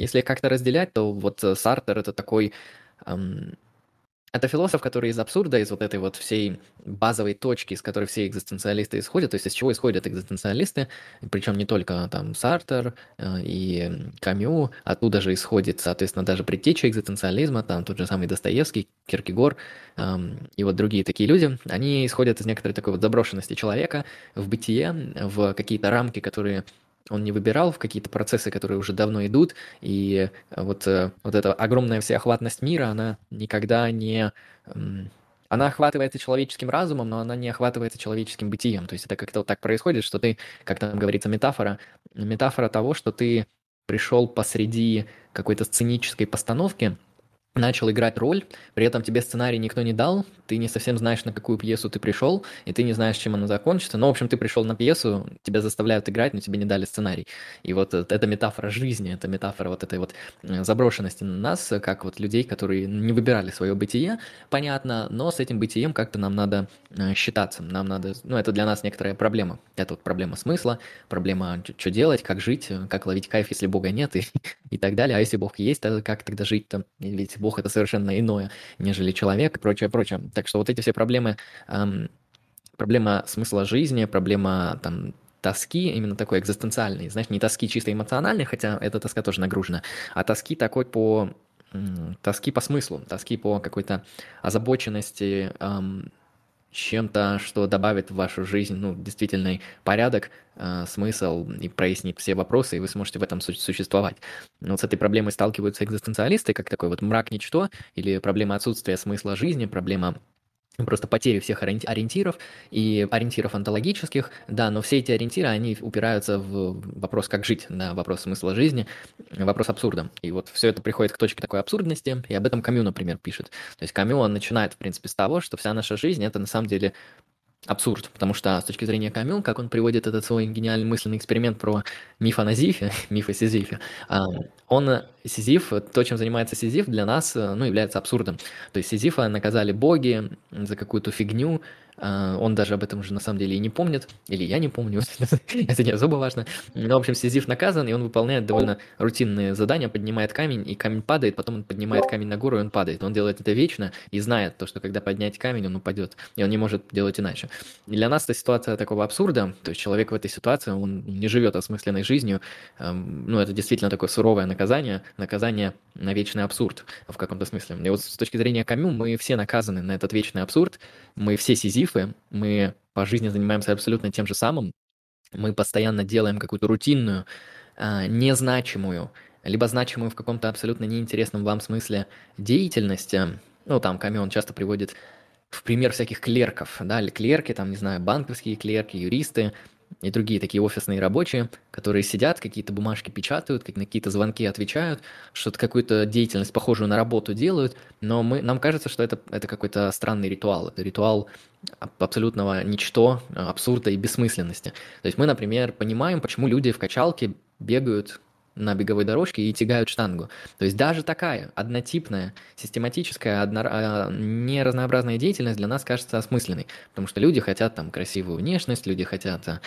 Если как-то разделять, то вот э, Сартер это такой эм, это философ, который из абсурда, из вот этой вот всей базовой точки, из которой все экзистенциалисты исходят, то есть из чего исходят экзистенциалисты, причем не только там Сартер э, и Камю, оттуда же исходит, соответственно, даже предтеча экзистенциализма, там тот же самый Достоевский, Киркегор э, и вот другие такие люди, они исходят из некоторой такой вот заброшенности человека в бытие, в какие-то рамки, которые он не выбирал в какие-то процессы, которые уже давно идут, и э, вот, э, вот эта огромная всеохватность мира, она никогда не... Она охватывается человеческим разумом, но она не охватывается человеческим бытием. То есть это как-то вот так происходит, что ты, как там говорится, метафора, метафора того, что ты пришел посреди какой-то сценической постановки, начал играть роль, при этом тебе сценарий никто не дал, ты не совсем знаешь, на какую пьесу ты пришел, и ты не знаешь, чем она закончится. Но, в общем, ты пришел на пьесу, тебя заставляют играть, но тебе не дали сценарий. И вот это метафора жизни, это метафора вот этой вот э, заброшенности на нас, как вот людей, которые не выбирали свое бытие, понятно, но с этим бытием как-то нам надо э, считаться, нам надо, ну, это для нас некоторая проблема. Это вот проблема смысла, проблема, что делать, как жить, как ловить кайф, если Бога нет, и, и так далее. А если Бог есть, то как тогда жить-то? Ведь Бог это совершенно иное, нежели человек и прочее, прочее. Так что вот эти все проблемы, эм, проблема смысла жизни, проблема там тоски, именно такой экзистенциальной, знаешь, не тоски чисто эмоциональной, хотя эта тоска тоже нагружена, а тоски такой по тоски по смыслу, тоски по какой-то озабоченности, эм, чем-то, что добавит в вашу жизнь, ну, действительный порядок, э, смысл и прояснит все вопросы, и вы сможете в этом существовать. Но вот с этой проблемой сталкиваются экзистенциалисты, как такой вот мрак ничто, или проблема отсутствия смысла жизни, проблема просто потери всех ориентиров и ориентиров онтологических, да, но все эти ориентиры, они упираются в вопрос, как жить, на вопрос смысла жизни, вопрос абсурда. И вот все это приходит к точке такой абсурдности, и об этом Камю, например, пишет. То есть Камю, он начинает, в принципе, с того, что вся наша жизнь — это на самом деле абсурд, потому что с точки зрения Камю, как он приводит этот свой гениальный мысленный эксперимент про миф о Назифе, миф о Сизифе, он, Сизиф, то, чем занимается Сизиф, для нас, ну, является абсурдом. То есть Сизифа наказали боги за какую-то фигню, а, он даже об этом уже на самом деле и не помнит, или я не помню, это не особо важно. Но, в общем, Сизиф наказан, и он выполняет довольно рутинные задания, поднимает камень, и камень падает, потом он поднимает камень на гору, и он падает. Он делает это вечно и знает то, что когда поднять камень, он упадет, и он не может делать иначе. И для нас это ситуация такого абсурда, то есть человек в этой ситуации, он не живет осмысленной жизнью, ну, это действительно такое суровое наказание, наказание на вечный абсурд в каком-то смысле. И вот с точки зрения Камю мы все наказаны на этот вечный абсурд, мы все сизифы, мы по жизни занимаемся абсолютно тем же самым, мы постоянно делаем какую-то рутинную, а, незначимую, либо значимую в каком-то абсолютно неинтересном вам смысле деятельность. Ну, там Камю он часто приводит в пример всяких клерков, да, или клерки, там, не знаю, банковские клерки, юристы, и другие такие офисные рабочие, которые сидят, какие-то бумажки печатают, на какие-то звонки отвечают, что-то какую-то деятельность похожую на работу делают, но мы, нам кажется, что это, это какой-то странный ритуал, это ритуал абсолютного ничто, абсурда и бессмысленности. То есть мы, например, понимаем, почему люди в качалке бегают на беговой дорожке и тягают штангу. То есть даже такая однотипная, систематическая, одно... А, не разнообразная деятельность для нас кажется осмысленной, потому что люди хотят там красивую внешность, люди хотят а,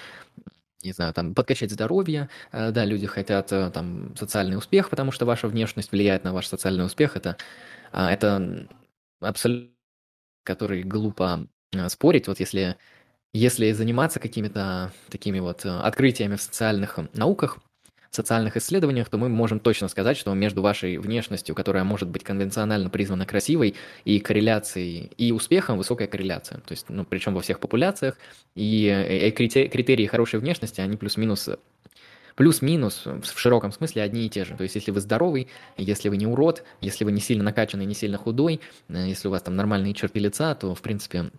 не знаю, там, подкачать здоровье, а, да, люди хотят там социальный успех, потому что ваша внешность влияет на ваш социальный успех, это, это абсолютно, который глупо спорить, вот если, если заниматься какими-то такими вот открытиями в социальных науках, социальных исследованиях, то мы можем точно сказать, что между вашей внешностью, которая может быть конвенционально признана красивой, и корреляцией, и успехом высокая корреляция. То есть, ну, причем во всех популяциях. И, и критерии хорошей внешности, они плюс-минус плюс-минус в широком смысле одни и те же. То есть, если вы здоровый, если вы не урод, если вы не сильно накачанный, не сильно худой, э, если у вас там нормальные черты лица, то, в принципе,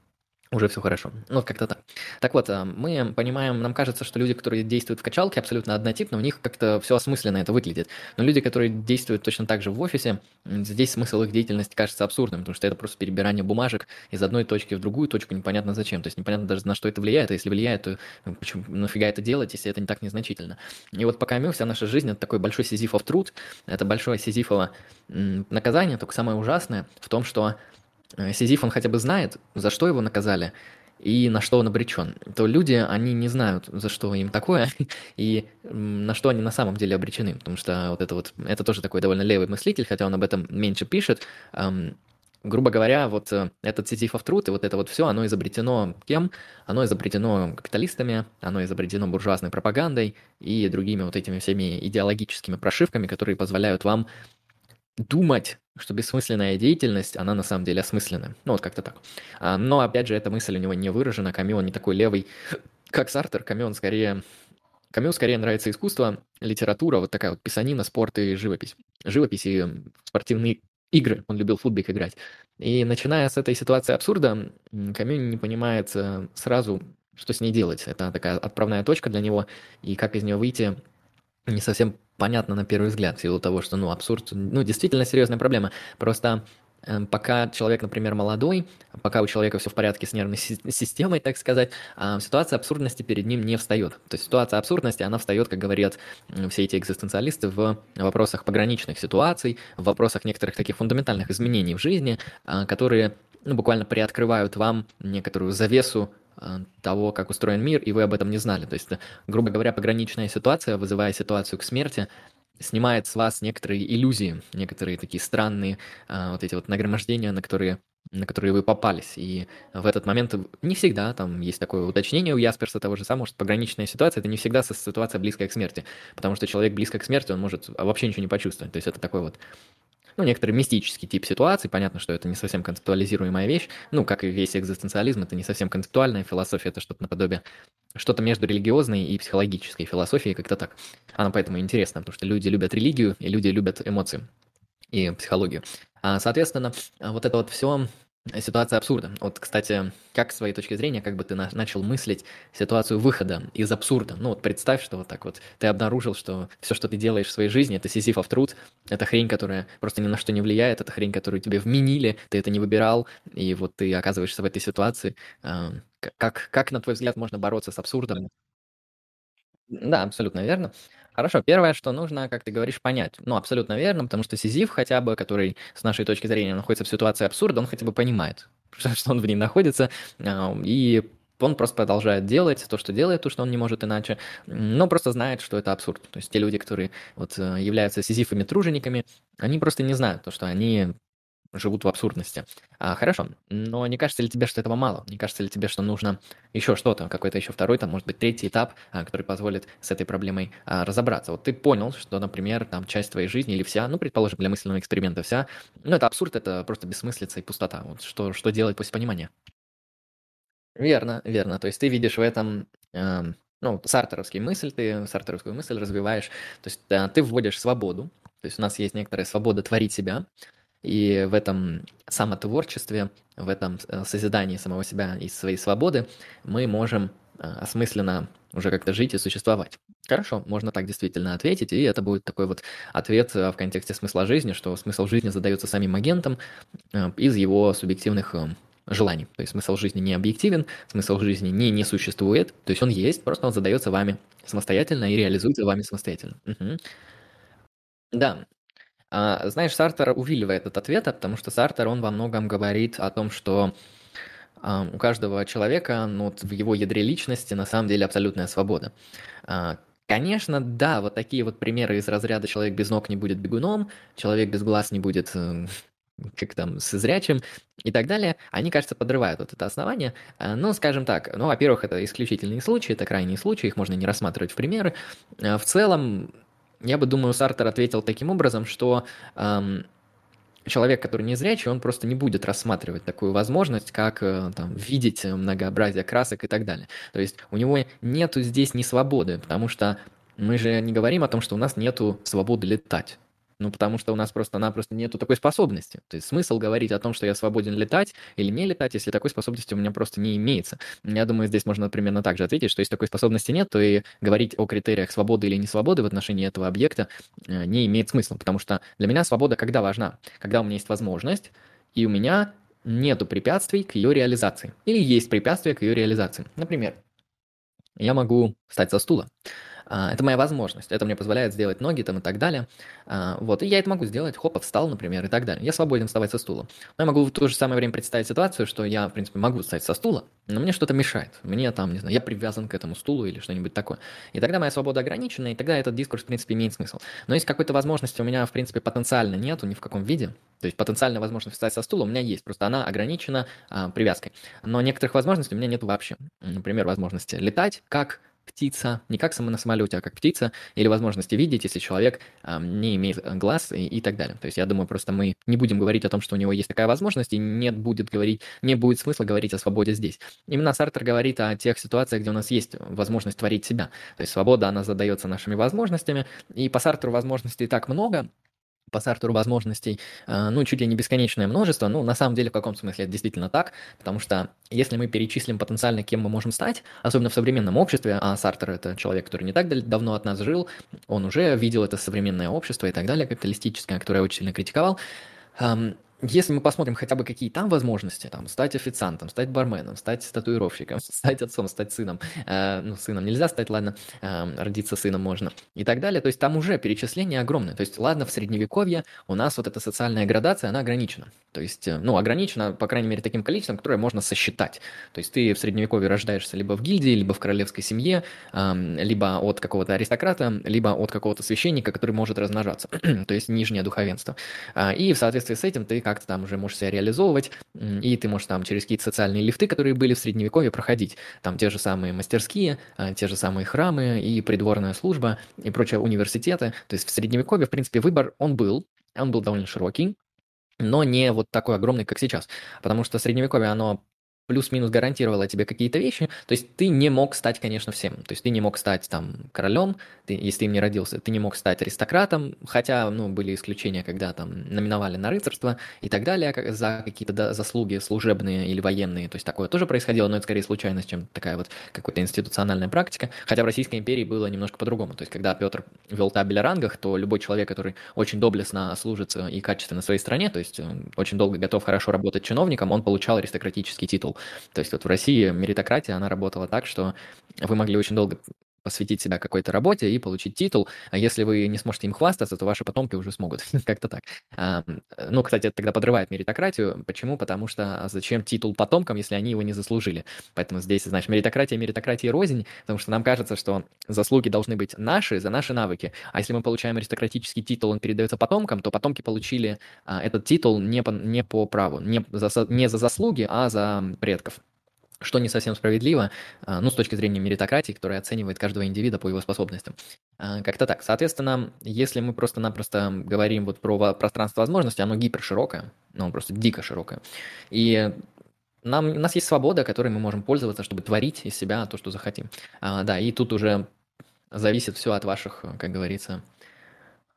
уже все хорошо. Ну, как-то так. Так вот, а, мы понимаем, нам кажется, что люди, которые действуют в качалке, абсолютно однотипно, у них как-то все осмысленно это выглядит. Но люди, которые действуют точно так же в офисе, здесь смысл их деятельности кажется абсурдным, потому что это просто перебирание бумажек из одной точки в другую точку непонятно зачем. То есть непонятно даже на что это влияет, а если влияет, то ну, почему, нафига это делать, если это не так незначительно. И вот пока мы, вся наша жизнь, это такой большой сизифов труд, это большое сизифово наказание, только самое ужасное в том, что Э, Сизиф, он хотя бы знает, за что его наказали, и на что он обречен, то люди, они не знают, за что им такое, и на что они на самом деле обречены, потому что вот это вот, это тоже такой довольно левый мыслитель, хотя он об этом меньше пишет, грубо говоря, вот э, этот Sisyphov труд и вот это вот все, оно изобретено кем? Оно изобретено капиталистами, оно изобретено буржуазной пропагандой и другими вот этими всеми идеологическими прошивками, которые позволяют вам думать, что бессмысленная деятельность, она на самом деле осмысленная. Ну, вот как-то так. А, но, опять же, эта мысль у него не выражена. Камю, он не такой левый, как Сартер. Камю, он скорее... Камю скорее нравится искусство, литература, вот такая вот писанина, спорт и живопись. Живопись и спортивные игры. Он любил футбик играть. И начиная с этой ситуации абсурда, Камю не понимает э, сразу, что с ней делать. Это такая отправная точка для него, и как из нее выйти, не совсем понятно на первый взгляд, в силу того, что, ну, абсурд, ну, действительно серьезная проблема. Просто Эм, пока человек, например, молодой, пока у человека все в порядке с нервной системой, так сказать, а, ситуация абсурдности перед ним не встает. То есть ситуация абсурдности, она встает, как говорят все эти экзистенциалисты, в вопросах пограничных ситуаций, в вопросах некоторых таких фундаментальных изменений в жизни, а, которые ну, буквально приоткрывают вам некоторую завесу того, как устроен мир, и вы об этом не знали. То есть, грубо говоря, пограничная ситуация, вызывая ситуацию к смерти, снимает с вас некоторые иллюзии, некоторые такие странные а, вот эти вот нагромождения, на которые на которые вы попались. И в этот момент не всегда, там есть такое уточнение у Ясперса того же самого, что пограничная ситуация – это не всегда ситуация близкая к смерти, потому что человек близко к смерти, он может вообще ничего не почувствовать. То есть это такой вот ну, некоторый мистический тип ситуации. Понятно, что это не совсем концептуализируемая вещь. Ну, как и весь экзистенциализм, это не совсем концептуальная философия, это что-то наподобие, что-то между религиозной и психологической философией, как-то так. Она поэтому интересна, потому что люди любят религию, и люди любят эмоции и психологию. А, соответственно, вот это вот все ситуация абсурда. Вот, кстати, как с твоей точки зрения, как бы ты на- начал мыслить ситуацию выхода из абсурда? Ну вот представь, что вот так вот ты обнаружил, что все, что ты делаешь в своей жизни, это сизифов труд, это хрень, которая просто ни на что не влияет, это хрень, которую тебе вменили, ты это не выбирал, и вот ты оказываешься в этой ситуации. А, как, как, на твой взгляд, можно бороться с абсурдом? Да, абсолютно верно. Хорошо, первое, что нужно, как ты говоришь, понять. Ну, абсолютно верно, потому что Сизиф хотя бы, который с нашей точки зрения находится в ситуации абсурда, он хотя бы понимает, что он в ней находится, а, и он просто продолжает делать то, что делает, то, что он не может иначе, но просто знает, что это абсурд. То есть те люди, которые вот э, являются сизифами-тружениками, они просто не знают то, что они живут в абсурдности. А, хорошо, но не кажется ли тебе, что этого мало? Не кажется ли тебе, что нужно еще что-то, какой-то еще второй, там, может быть, третий этап, а, который позволит с этой проблемой а, разобраться? Вот ты понял, что, например, там часть твоей жизни или вся, ну, предположим, для мысленного эксперимента вся, ну, это абсурд, это просто бессмыслица и пустота. Вот что, что делать после понимания? Верно, верно. То есть ты видишь в этом, э, ну, сартеровский мысль, ты сартеровскую мысль развиваешь. То есть ты вводишь свободу. То есть у нас есть некоторая свобода творить себя. И в этом самотворчестве, в этом э, созидании самого себя и своей свободы мы можем э, осмысленно уже как-то жить и существовать. Хорошо, можно так действительно ответить, и это будет такой вот ответ э, в контексте смысла жизни, что смысл жизни задается самим агентом из его субъективных желаний. То есть смысл жизни не объективен, смысл жизни не не существует, то есть он есть, просто он задается вами самостоятельно и реализуется вами самостоятельно. Угу. Да, знаешь, Сартер увиливает этот ответ, потому что Сартер, он во многом говорит о том, что а, у каждого человека, ну, вот в его ядре личности на самом деле абсолютная свобода. А, конечно, да, вот такие вот примеры из разряда «человек без ног не будет бегуном», «человек без глаз не будет э, как там, с зрячим и так далее, они, кажется, подрывают вот это основание. Ну, скажем так, ну, во-первых, это исключительные случаи, это крайние случаи, их можно не рассматривать в примеры. В целом, я бы думаю, Сартер ответил таким образом, что эм, человек, который не зрячий, он просто не будет рассматривать такую возможность, как э, там, видеть многообразие красок и так далее. То есть у него нету здесь ни свободы, потому что мы же не говорим о том, что у нас нету свободы летать. Ну, потому что у нас просто-напросто нету такой способности. То есть смысл говорить о том, что я свободен летать или не летать, если такой способности у меня просто не имеется. Я думаю, здесь можно примерно так же ответить, что если такой способности нет, то и говорить о критериях свободы или не свободы в отношении этого объекта э, не имеет смысла. Потому что для меня свобода когда важна? Когда у меня есть возможность, и у меня нету препятствий к ее реализации. Или есть препятствия к ее реализации. Например, я могу встать со стула. А, это моя возможность, это мне позволяет сделать ноги там и так далее, а, вот, и я это могу сделать, хопа, встал, например, и так далее. Я свободен вставать со стула. Но я могу в то же самое время представить ситуацию, что я, в принципе, могу встать со стула, но мне что-то мешает, мне там, не знаю, я привязан к этому стулу или что-нибудь такое. И тогда моя свобода ограничена, и тогда этот дискурс, в принципе, имеет смысл. Но если какой-то возможности у меня, в принципе, потенциально нету ни в каком виде, то есть потенциальная возможность встать со стула у меня есть, просто она ограничена а, привязкой. Но некоторых возможностей у меня нет вообще. Например, возможности летать как птица, не как на самолете, а как птица, или возможности видеть, если человек э, не имеет глаз и, и так далее. То есть я думаю, просто мы не будем говорить о том, что у него есть такая возможность, и нет будет говорить, не будет смысла говорить о свободе здесь. Именно Сартер говорит о тех ситуациях, где у нас есть возможность творить себя. То есть свобода, она задается нашими возможностями, и по Сартеру возможностей так много, по Сартеру возможностей, э, ну, чуть ли не бесконечное множество. Ну, на самом деле, в каком смысле это действительно так, потому что если мы перечислим потенциально, кем мы можем стать, особенно в современном обществе, а Сартер – это человек, который не так давно от нас жил, он уже видел это современное общество и так далее, капиталистическое, которое очень сильно критиковал, если мы посмотрим хотя бы какие там возможности, там, стать официантом, стать барменом, стать татуировщиком, стать отцом, стать сыном, э, ну, сыном нельзя стать, ладно, э, родиться сыном можно, и так далее, то есть там уже перечисление огромное, то есть, ладно, в средневековье у нас вот эта социальная градация, она ограничена, то есть, э, ну, ограничена, по крайней мере, таким количеством, которое можно сосчитать, то есть ты в средневековье рождаешься либо в гильдии, либо в королевской семье, э, либо от какого-то аристократа, либо от какого-то священника, который может размножаться, то есть нижнее духовенство, э, и в соответствии с этим ты как как-то там уже можешь себя реализовывать, и ты можешь там через какие-то социальные лифты, которые были в Средневековье, проходить. Там те же самые мастерские, а, те же самые храмы и придворная служба и прочие университеты. То есть в Средневековье, в принципе, выбор он был, он был довольно широкий, но не вот такой огромный, как сейчас. Потому что Средневековье, оно плюс-минус гарантировала тебе какие-то вещи. То есть ты не мог стать, конечно, всем. То есть ты не мог стать там королем, ты, если ты им не родился, ты не мог стать аристократом, хотя, ну, были исключения, когда там номиновали на рыцарство и так далее за какие-то заслуги служебные или военные. То есть такое тоже происходило, но это скорее случайность, чем такая вот какая-то институциональная практика. Хотя в Российской империи было немножко по-другому. То есть когда Петр вел табель о рангах, то любой человек, который очень доблестно служит и качественно своей стране, то есть очень долго готов хорошо работать чиновником, он получал аристократический титул. То есть вот в России меритократия, она работала так, что вы могли очень долго посвятить себя какой-то работе и получить титул. А если вы не сможете им хвастаться, то ваши потомки уже смогут. Как-то так. А, ну, кстати, это тогда подрывает меритократию. Почему? Потому что зачем титул потомкам, если они его не заслужили? Поэтому здесь, знаешь, меритократия, меритократия рознь, потому что нам кажется, что заслуги должны быть наши за наши навыки. А если мы получаем аристократический титул, он передается потомкам, то потомки получили а, этот титул не по, не по праву, не за, не за заслуги, а за предков что не совсем справедливо, а, ну, с точки зрения меритократии, которая оценивает каждого индивида по его способностям. А, как-то так. Соответственно, если мы просто-напросто говорим вот про пространство возможностей, оно гиперширокое, ну, просто дико широкое. И нам, у нас есть свобода, которой мы можем пользоваться, чтобы творить из себя то, что захотим. А, да, и тут уже зависит все от ваших, как говорится,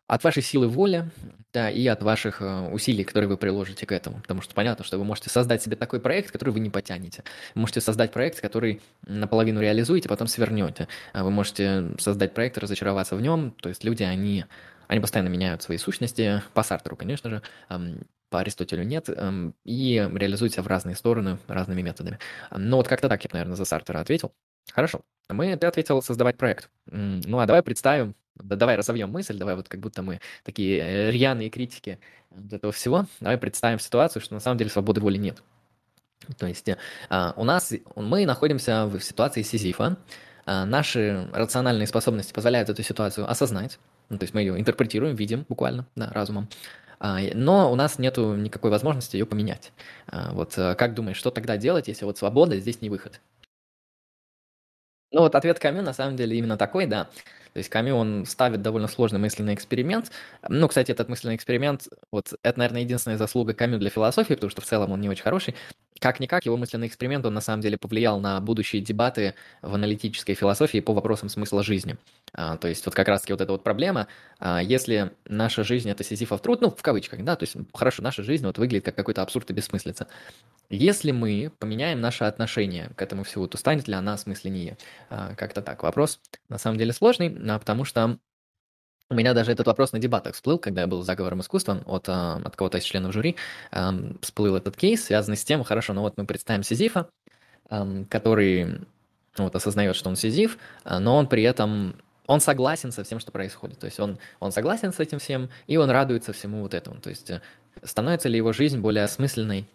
от вашей силы воли, да, и от ваших э, усилий, которые вы приложите к этому. Потому что понятно, что вы можете создать себе такой проект, который вы не потянете. Вы можете создать проект, который наполовину реализуете, потом свернете. А вы можете создать проект разочароваться в нем. То есть люди, они, они постоянно меняют свои сущности, по Сартеру, конечно же, по Аристотелю нет, и реализуют себя в разные стороны, разными методами. Но вот как-то так я, наверное, за Сартера ответил. Хорошо. Мы, ты ответил создавать проект. Ну а давай представим, да давай разовьем мысль, давай вот как будто мы такие э, рьяные критики этого всего, давай представим ситуацию, что на самом деле свободы воли нет. То есть а, у нас, мы находимся в ситуации Сизифа, а, наши рациональные способности позволяют эту ситуацию осознать, ну, то есть мы ее интерпретируем, видим буквально, да, разумом, а, но у нас нет никакой возможности ее поменять. Вот э, как думаешь, что тогда делать, если вот свобода здесь не выход? Ну вот ответ Камю на самом деле именно такой, да. То есть Камю, он ставит довольно сложный мысленный эксперимент. Ну, кстати, этот мысленный эксперимент, вот это, наверное, единственная заслуга Камю для философии, потому что в целом он не очень хороший. Как-никак, его мысленный эксперимент, он на самом деле повлиял на будущие дебаты в аналитической философии по вопросам смысла жизни. А, то есть вот как раз-таки вот эта вот проблема, а, если наша жизнь – это сизифов труд, ну, в кавычках, да, то есть хорошо, наша жизнь вот выглядит как какой-то абсурд и бессмыслица. Если мы поменяем наше отношение к этому всему, то станет ли она смысленнее? А, как-то так. Вопрос на самом деле сложный, а, потому что у меня даже этот вопрос на дебатах всплыл, когда я был заговором искусства от, а, от кого-то из членов жюри. Всплыл этот кейс, связанный с тем, хорошо, ну вот мы представим Сизифа, который вот, осознает, что он Сизиф, но он при этом он согласен со всем, что происходит. То есть он, он согласен с этим всем, и он радуется всему вот этому. То есть э, становится ли его жизнь более осмысленной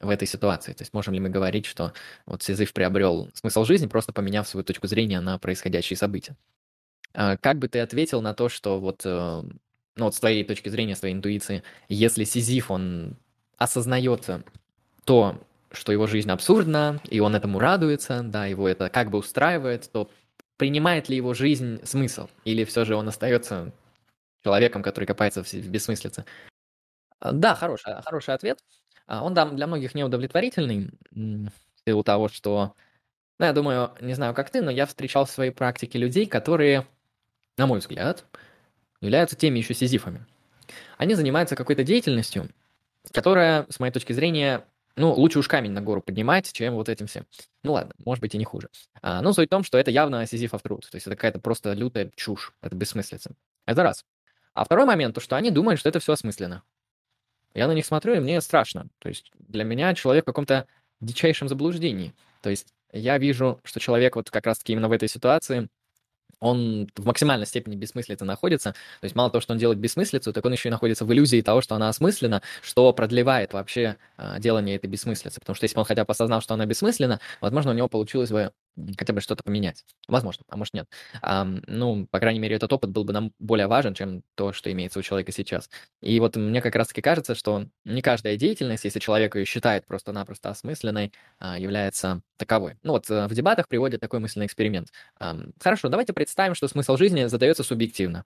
в этой ситуации? То есть можем ли мы говорить, что вот Сизыф приобрел смысл жизни, просто поменяв свою точку зрения на происходящие события? А как бы ты ответил на то, что вот, э, ну вот с твоей точки зрения, с твоей интуиции, если Сизиф, он осознает то, что его жизнь абсурдна, и он этому радуется, да, его это как бы устраивает, то принимает ли его жизнь смысл? Или все же он остается человеком, который копается в бессмыслице? А, да, хороший, хороший ответ. А, он там для многих неудовлетворительный, в силу того, что, ну, я думаю, не знаю, как ты, но я встречал в своей практике людей, которые, на мой взгляд, являются теми еще сизифами. Они занимаются какой-то деятельностью, которая, с моей точки зрения, ну, лучше уж камень на гору поднимать, чем вот этим всем. Ну ладно, может быть и не хуже. А, ну, суть в том, что это явно сизифов труд. То есть это какая-то просто лютая чушь, это бессмыслица. Это раз. А второй момент, то, что они думают, что это все осмысленно. Я на них смотрю, и мне страшно. То есть для меня человек в каком-то дичайшем заблуждении. То есть я вижу, что человек вот как раз-таки именно в этой ситуации он в максимальной степени бессмыслица находится. То есть мало того, что он делает бессмыслицу, так он еще и находится в иллюзии того, что она осмыслена, что продлевает вообще э, делание этой бессмыслицы. Потому что если бы он хотя бы осознал, что она бессмысленна, возможно, у него получилось бы хотя бы что-то поменять. Возможно, а может нет. А, ну, по крайней мере, этот опыт был бы нам более важен, чем то, что имеется у человека сейчас. И вот мне как раз-таки кажется, что не каждая деятельность, если человек ее считает просто-напросто осмысленной, а, является таковой. Ну вот э, в дебатах приводят такой мысленный эксперимент. Хорошо, давайте представим, что смысл жизни задается субъективно.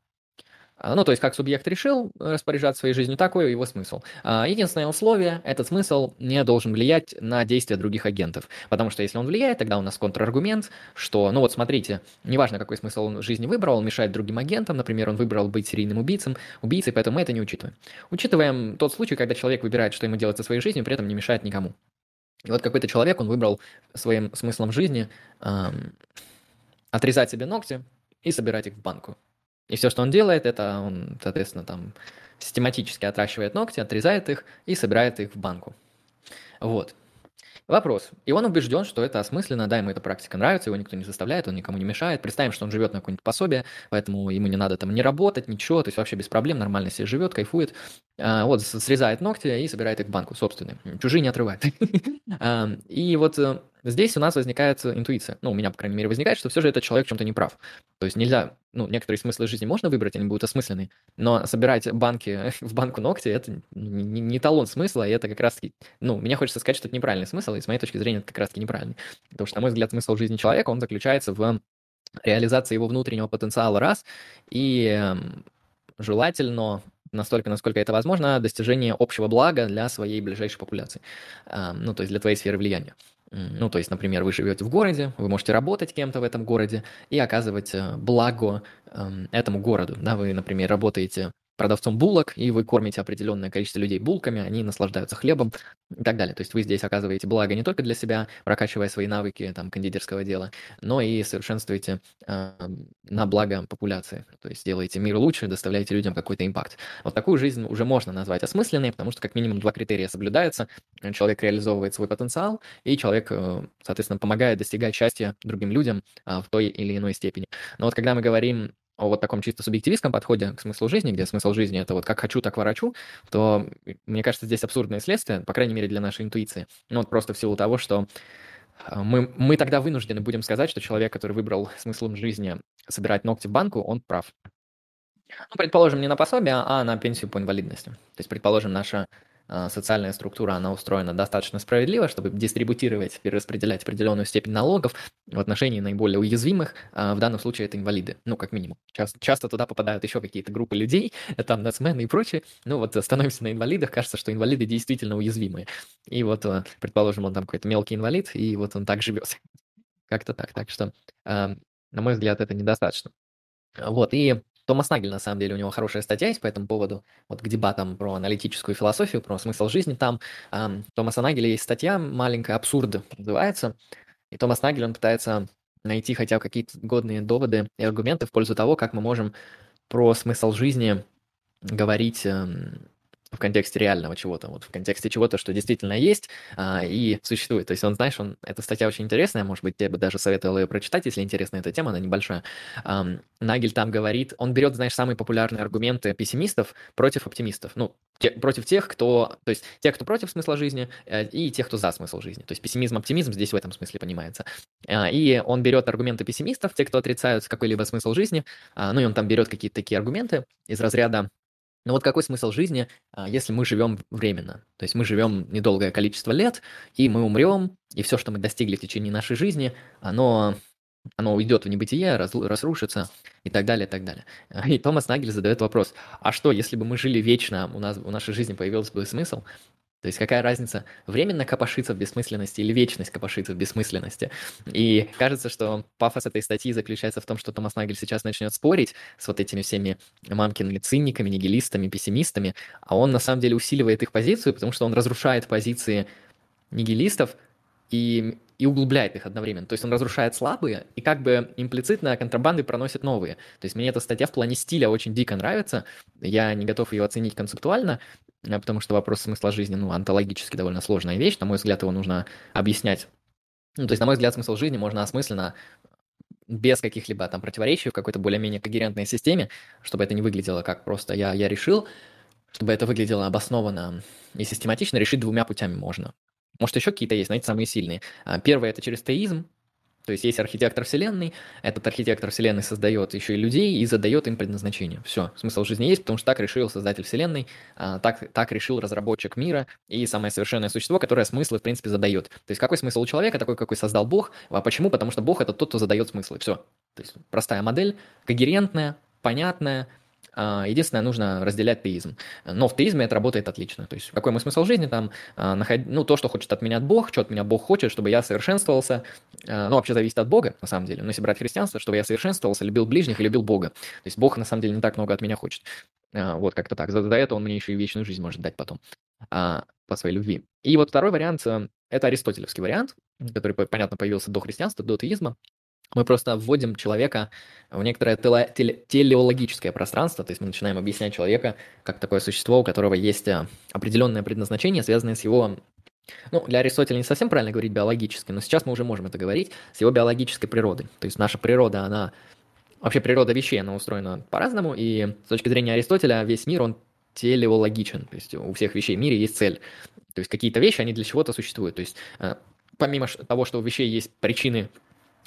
А, ну, то есть, как субъект решил распоряжаться своей жизнью, такой его смысл. А, единственное условие, этот смысл не должен влиять на действия других агентов. Потому что если он влияет, тогда у нас контраргумент, что, ну вот смотрите, неважно, какой смысл он в жизни выбрал, он мешает другим агентам, например, он выбрал быть серийным убийцем, убийцей, поэтому мы это не учитываем. Учитываем тот случай, когда человек выбирает, что ему делать со своей жизнью, при этом не мешает никому. И вот какой-то человек, он выбрал своим смыслом жизни эм, отрезать себе ногти и собирать их в банку. И все, что он делает, это он, соответственно, там систематически отращивает ногти, отрезает их и собирает их в банку. Вот. Вопрос. И он убежден, что это осмысленно, да, ему эта практика нравится, его никто не заставляет, он никому не мешает. Представим, что он живет на какое-нибудь пособие, поэтому ему не надо там не работать, ничего, то есть вообще без проблем, нормально себе живет, кайфует. А, вот, срезает ногти и собирает их в банку собственные. Чужие не отрывает. А, и вот э, здесь у нас возникает интуиция. Ну, у меня, по крайней мере, возникает, что все же этот человек в чем-то не прав. То есть нельзя, ну, некоторые смыслы жизни можно выбрать, они будут осмысленные, но собирать банки в банку ногти – это не, не талон смысла, и это как раз-таки, ну, мне хочется сказать, что это неправильный смысл, и с моей точки зрения это как раз-таки неправильный. Потому что, на мой взгляд, смысл жизни человека, он заключается в реализации его внутреннего потенциала раз, и эм, желательно настолько, насколько это возможно, достижение общего блага для своей ближайшей популяции, ну, то есть для твоей сферы влияния. Ну, то есть, например, вы живете в городе, вы можете работать кем-то в этом городе и оказывать э, благо эм, этому городу. Да, вы, например, работаете продавцом булок, и вы кормите определенное количество людей булками, они наслаждаются хлебом и так далее. То есть вы здесь оказываете благо не только для себя, прокачивая свои навыки там, кондитерского дела, но и совершенствуете э, на благо популяции. То есть делаете мир лучше, доставляете людям какой-то импакт. Вот такую жизнь уже можно назвать осмысленной, потому что как минимум два критерия соблюдаются. Человек реализовывает свой потенциал, и человек, э, соответственно, помогает достигать счастья другим людям э, в той или иной степени. Но вот когда мы говорим о вот таком чисто субъективистском подходе к смыслу жизни, где смысл жизни это вот как хочу, так ворочу, то, мне кажется, здесь абсурдное следствие, по крайней мере, для нашей интуиции. Ну вот просто в силу того, что а, мы, мы тогда вынуждены будем сказать, что человек, который выбрал смыслом жизни собирать ногти в банку, он прав. Ну, предположим, не на пособие, а на пенсию по инвалидности. То есть, предположим, наша социальная структура, она устроена достаточно справедливо, чтобы дистрибутировать, перераспределять определенную степень налогов в отношении наиболее уязвимых, а, в данном случае это инвалиды, ну, как минимум. Часто, часто туда попадают еще какие-то группы людей, там, нацмены и прочее, ну, вот становимся на инвалидах, кажется, что инвалиды действительно уязвимые. И вот, а, предположим, он там какой-то мелкий инвалид, и вот он так живет. Как-то так. Так что, на мой взгляд, это недостаточно. Вот, и Томас Нагель, на самом деле, у него хорошая статья есть по этому поводу, вот к дебатам про аналитическую философию, про смысл жизни там. Um, Томаса Нагеля есть статья маленькая, «Абсурд» называется, и Томас Нагель, он пытается найти хотя бы какие-то годные доводы и аргументы в пользу того, как мы можем про смысл жизни говорить эм, в контексте реального чего-то, вот в контексте чего-то, что действительно есть а, и существует. То есть он, знаешь, он, эта статья очень интересная, может быть, тебе бы даже советовал ее прочитать, если интересна эта тема, она небольшая. А, Нагель там говорит, он берет, знаешь, самые популярные аргументы пессимистов против оптимистов. Ну, те, против тех, кто, то есть тех, кто против смысла жизни, э, и тех, кто за смысл жизни. То есть пессимизм, оптимизм здесь в этом смысле понимается. Э, и он берет аргументы пессимистов, те, кто отрицают какой-либо смысл жизни, э, ну и он там берет какие-то такие аргументы из разряда но вот какой смысл жизни, а, если мы живем временно? То есть мы живем недолгое количество лет, и мы умрем, и все, что мы достигли в течение нашей жизни, оно, оно уйдет в небытие, раз, разрушится и так далее, и так далее. И Томас Нагель задает вопрос, а что, если бы мы жили вечно, у нас у нашей жизни появился бы смысл? То есть какая разница, временно копошиться в бессмысленности или вечность копошиться в бессмысленности? И кажется, что пафос этой статьи заключается в том, что Томас Нагель сейчас начнет спорить с вот этими всеми мамкиными циниками, нигилистами, пессимистами, а он на самом деле усиливает их позицию, потому что он разрушает позиции нигилистов и, и углубляет их одновременно. То есть он разрушает слабые и как бы имплицитно контрабанды проносит новые. То есть мне эта статья в плане стиля очень дико нравится. Я не готов ее оценить концептуально, потому что вопрос смысла жизни, ну, онтологически довольно сложная вещь, на мой взгляд, его нужно объяснять. Ну, то есть, на мой взгляд, смысл жизни можно осмысленно без каких-либо там противоречий в какой-то более-менее когерентной системе, чтобы это не выглядело как просто я, я решил, чтобы это выглядело обоснованно и систематично, решить двумя путями можно. Может, еще какие-то есть, знаете, самые сильные. А, первое – это через теизм, то есть есть архитектор Вселенной, этот архитектор Вселенной создает еще и людей и задает им предназначение. Все, смысл жизни есть, потому что так решил создатель Вселенной, а, так, так решил разработчик мира и самое совершенное существо, которое смыслы, в принципе, задает. То есть какой смысл у человека, такой, какой создал Бог. А почему? Потому что Бог – это тот, кто задает смыслы. Все. То есть простая модель, когерентная, понятная, единственное, нужно разделять теизм. Но в теизме это работает отлично. То есть какой мой смысл жизни там? А, наход... Ну, то, что хочет от меня Бог, что от меня Бог хочет, чтобы я совершенствовался. А, ну, вообще зависит от Бога, на самом деле. Но если брать христианство, чтобы я совершенствовался, любил ближних и любил Бога. То есть Бог, на самом деле, не так много от меня хочет. Вот как-то так. За, за это он мне еще и вечную жизнь может дать потом по своей любви. И вот второй вариант э, – это аристотелевский вариант, который, понятно, появился до христианства, до теизма. Мы просто вводим человека в некоторое теле, теле, телеологическое пространство, то есть мы начинаем объяснять человека как такое существо, у которого есть э, определенное предназначение, связанное с его ну, для Аристотеля не совсем правильно говорить биологически, но сейчас мы уже можем это говорить с его биологической природой. То есть наша природа, она... Вообще природа вещей, она устроена по-разному, и с точки зрения Аристотеля весь мир, он телеологичен. То есть у всех вещей в мире есть цель. То есть какие-то вещи, они для чего-то существуют. То есть э, помимо того, что у вещей есть причины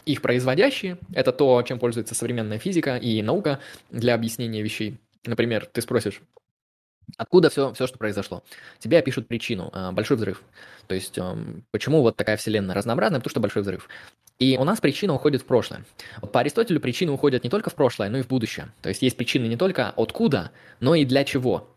их производящие – это то, чем пользуется современная физика и наука для объяснения вещей. Например, ты спросишь, Откуда все, все, что произошло? Тебе опишут причину, а, большой взрыв. То есть, эм, почему вот такая вселенная разнообразная? Потому что большой взрыв. И у нас причина уходит в прошлое. По Аристотелю причины уходят не только в прошлое, но и в будущее. То есть есть причины не только откуда, но и для чего.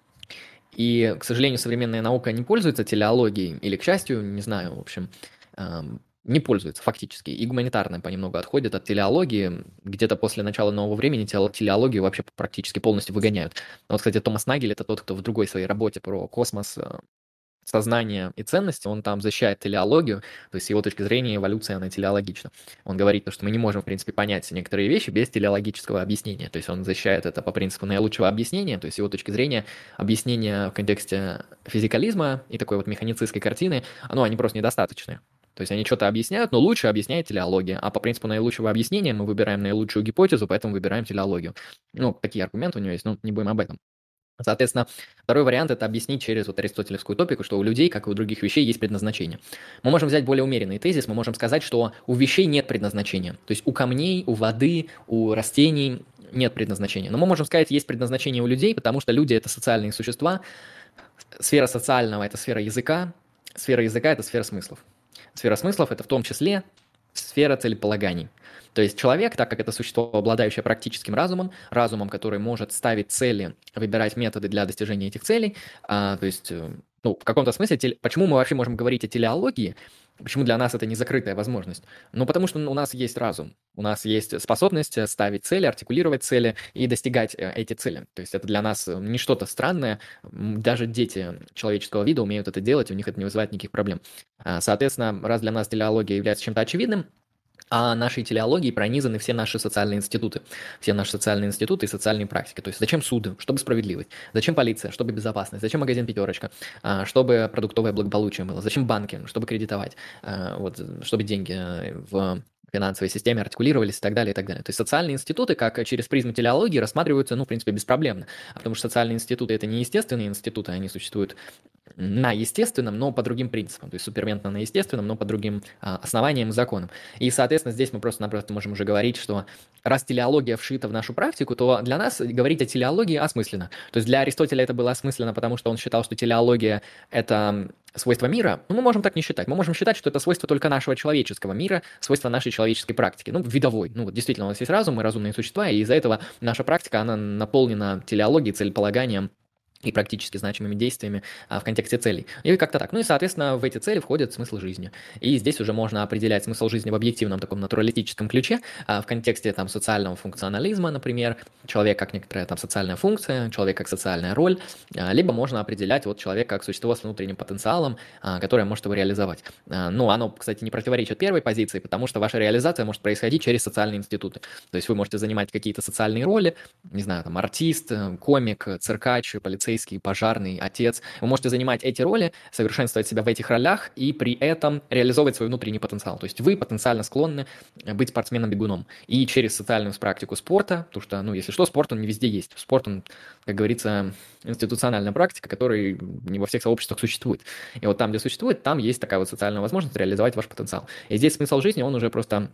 И, к сожалению, современная наука не пользуется телеологией, или, к счастью, не знаю, в общем, эм, не пользуется фактически. И гуманитарная понемногу отходит от телеологии. Где-то после начала нового времени телеологию вообще практически полностью выгоняют. Вот, кстати, Томас Нагель – это тот, кто в другой своей работе про космос, э, сознание и ценности, он там защищает телеологию, то есть с его точки зрения эволюция, она телеологична. Он говорит, что мы не можем, в принципе, понять некоторые вещи без телеологического объяснения, то есть он защищает это по принципу наилучшего объяснения, то есть с его точки зрения объяснение в контексте физикализма и такой вот механицистской картины, оно, они просто недостаточны. То есть они что-то объясняют, но лучше объясняет телеология. А по принципу наилучшего объяснения мы выбираем наилучшую гипотезу, поэтому выбираем телеологию. Ну, такие аргументы у него есть, но не будем об этом. Соответственно, второй вариант – это объяснить через вот аристотелевскую топику, что у людей, как и у других вещей, есть предназначение. Мы можем взять более умеренный тезис, мы можем сказать, что у вещей нет предназначения. То есть у камней, у воды, у растений нет предназначения. Но мы можем сказать, есть предназначение у людей, потому что люди – это социальные существа. Сфера социального – это сфера языка, сфера языка – это сфера смыслов. Сфера смыслов – это в том числе сфера целеполаганий. То есть человек, так как это существо, обладающее практическим разумом, разумом, который может ставить цели, выбирать методы для достижения этих целей, а, то есть, э, ну, в каком-то смысле, теле... почему мы вообще можем говорить о телеологии, Почему для нас это не закрытая возможность? Ну, потому что у нас есть разум, у нас есть способность э, ставить цели, артикулировать цели и достигать э, эти цели. То есть это для нас э, не что-то странное. Даже дети человеческого вида умеют это делать, у них это не вызывает никаких проблем. А, соответственно, раз для нас телеология является чем-то очевидным, а нашей телеологии пронизаны все наши социальные институты, все наши социальные институты и социальные практики. То есть зачем суды? Чтобы справедливость. Зачем полиция? Чтобы безопасность. Зачем магазин «Пятерочка»? А, чтобы продуктовое благополучие было. Зачем банки? Чтобы кредитовать. А, вот, чтобы деньги э, в финансовой системе артикулировались и так далее, и так далее. То есть социальные институты, как через призму телеологии, рассматриваются, ну, в принципе, беспроблемно. Потому что социальные институты – это не естественные институты, они существуют на естественном, но по другим принципам. То есть суперментно на естественном, но по другим а, основаниям и законам. И, соответственно, здесь мы просто-напросто можем уже говорить, что раз телеология вшита в нашу практику, то для нас говорить о телеологии осмысленно. То есть для Аристотеля это было осмысленно, потому что он считал, что телеология – это свойство мира, ну, мы можем так не считать. Мы можем считать, что это свойство только нашего человеческого мира, свойство нашей человеческой практики. Ну, видовой. Ну, вот действительно, у нас есть разум, мы разумные существа, и из-за этого наша практика, она наполнена телеологией, целеполаганием, и практически значимыми действиями а, в контексте целей. И как-то так. Ну и, соответственно, в эти цели входит смысл жизни. И здесь уже можно определять смысл жизни в объективном таком натуралистическом ключе, а, в контексте там социального функционализма, например, человек как некоторая там социальная функция, человек как социальная роль, а, либо можно определять вот человек как существо с внутренним потенциалом, а, которое может его реализовать. А, ну, оно, кстати, не противоречит первой позиции, потому что ваша реализация может происходить через социальные институты. То есть вы можете занимать какие-то социальные роли, не знаю, там, артист, комик, циркач, полицейский, полицейский, пожарный, отец. Вы можете занимать эти роли, совершенствовать себя в этих ролях и при этом реализовывать свой внутренний потенциал. То есть вы потенциально склонны быть спортсменом-бегуном. И через социальную практику спорта, потому что, ну, если что, спорт, он не везде есть. Спорт, он, как говорится, институциональная практика, которая не во всех сообществах существует. И вот там, где существует, там есть такая вот социальная возможность реализовать ваш потенциал. И здесь смысл жизни, он уже просто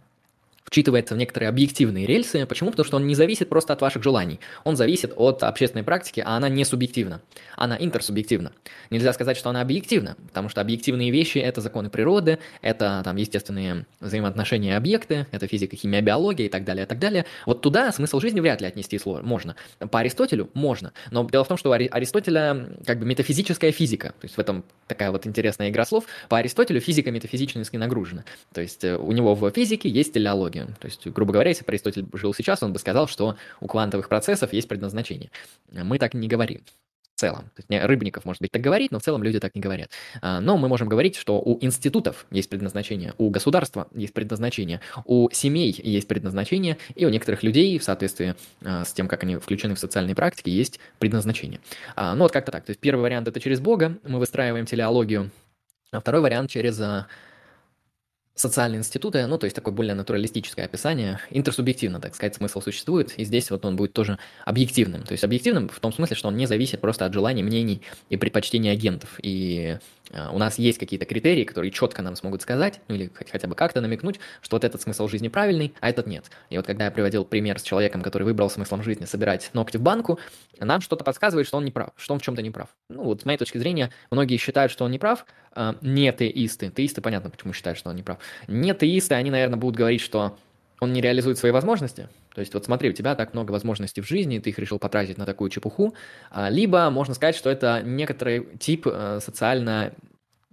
вчитывается в некоторые объективные рельсы. Почему? Потому что он не зависит просто от ваших желаний. Он зависит от общественной практики, а она не субъективна. Она интерсубъективна. Нельзя сказать, что она объективна, потому что объективные вещи – это законы природы, это там естественные взаимоотношения объекты, это физика, химия, биология и так далее, и так далее. Вот туда смысл жизни вряд ли отнести можно. По Аристотелю можно. Но дело в том, что у Аристотеля как бы метафизическая физика. То есть в этом такая вот интересная игра слов. По Аристотелю физика метафизически нагружена. То есть э, у него в физике есть телеология технологию. То есть, грубо говоря, если бы Аристотель жил сейчас, он бы сказал, что у квантовых процессов есть предназначение. Мы так не говорим в целом. То есть, Рыбников, может быть, так говорит, но в целом люди так не говорят. А, но мы можем говорить, что у институтов есть предназначение, у государства есть предназначение, у семей есть предназначение, и у некоторых людей в соответствии а, с тем, как они включены в социальные практики, есть предназначение. А, ну вот как-то так. То есть первый вариант – это через Бога, мы выстраиваем телеологию, а второй вариант через социальные институты, ну, то есть такое более натуралистическое описание, интерсубъективно, так сказать, смысл существует, и здесь вот он будет тоже объективным. То есть объективным в том смысле, что он не зависит просто от желаний, мнений и предпочтений агентов. И э, у нас есть какие-то критерии, которые четко нам смогут сказать, ну или хотя бы как-то намекнуть, что вот этот смысл жизни правильный, а этот нет. И вот когда я приводил пример с человеком, который выбрал смыслом жизни собирать ногти в банку, нам что-то подсказывает, что он не прав, что он в чем-то не прав. Ну вот с моей точки зрения, многие считают, что он не прав, э, не теисты. Теисты, понятно, почему считают, что он не прав. Не теисты, они, наверное, будут говорить, что он не реализует свои возможности. То есть вот смотри, у тебя так много возможностей в жизни, ты их решил потратить на такую чепуху. А, либо можно сказать, что это некоторый тип э, социально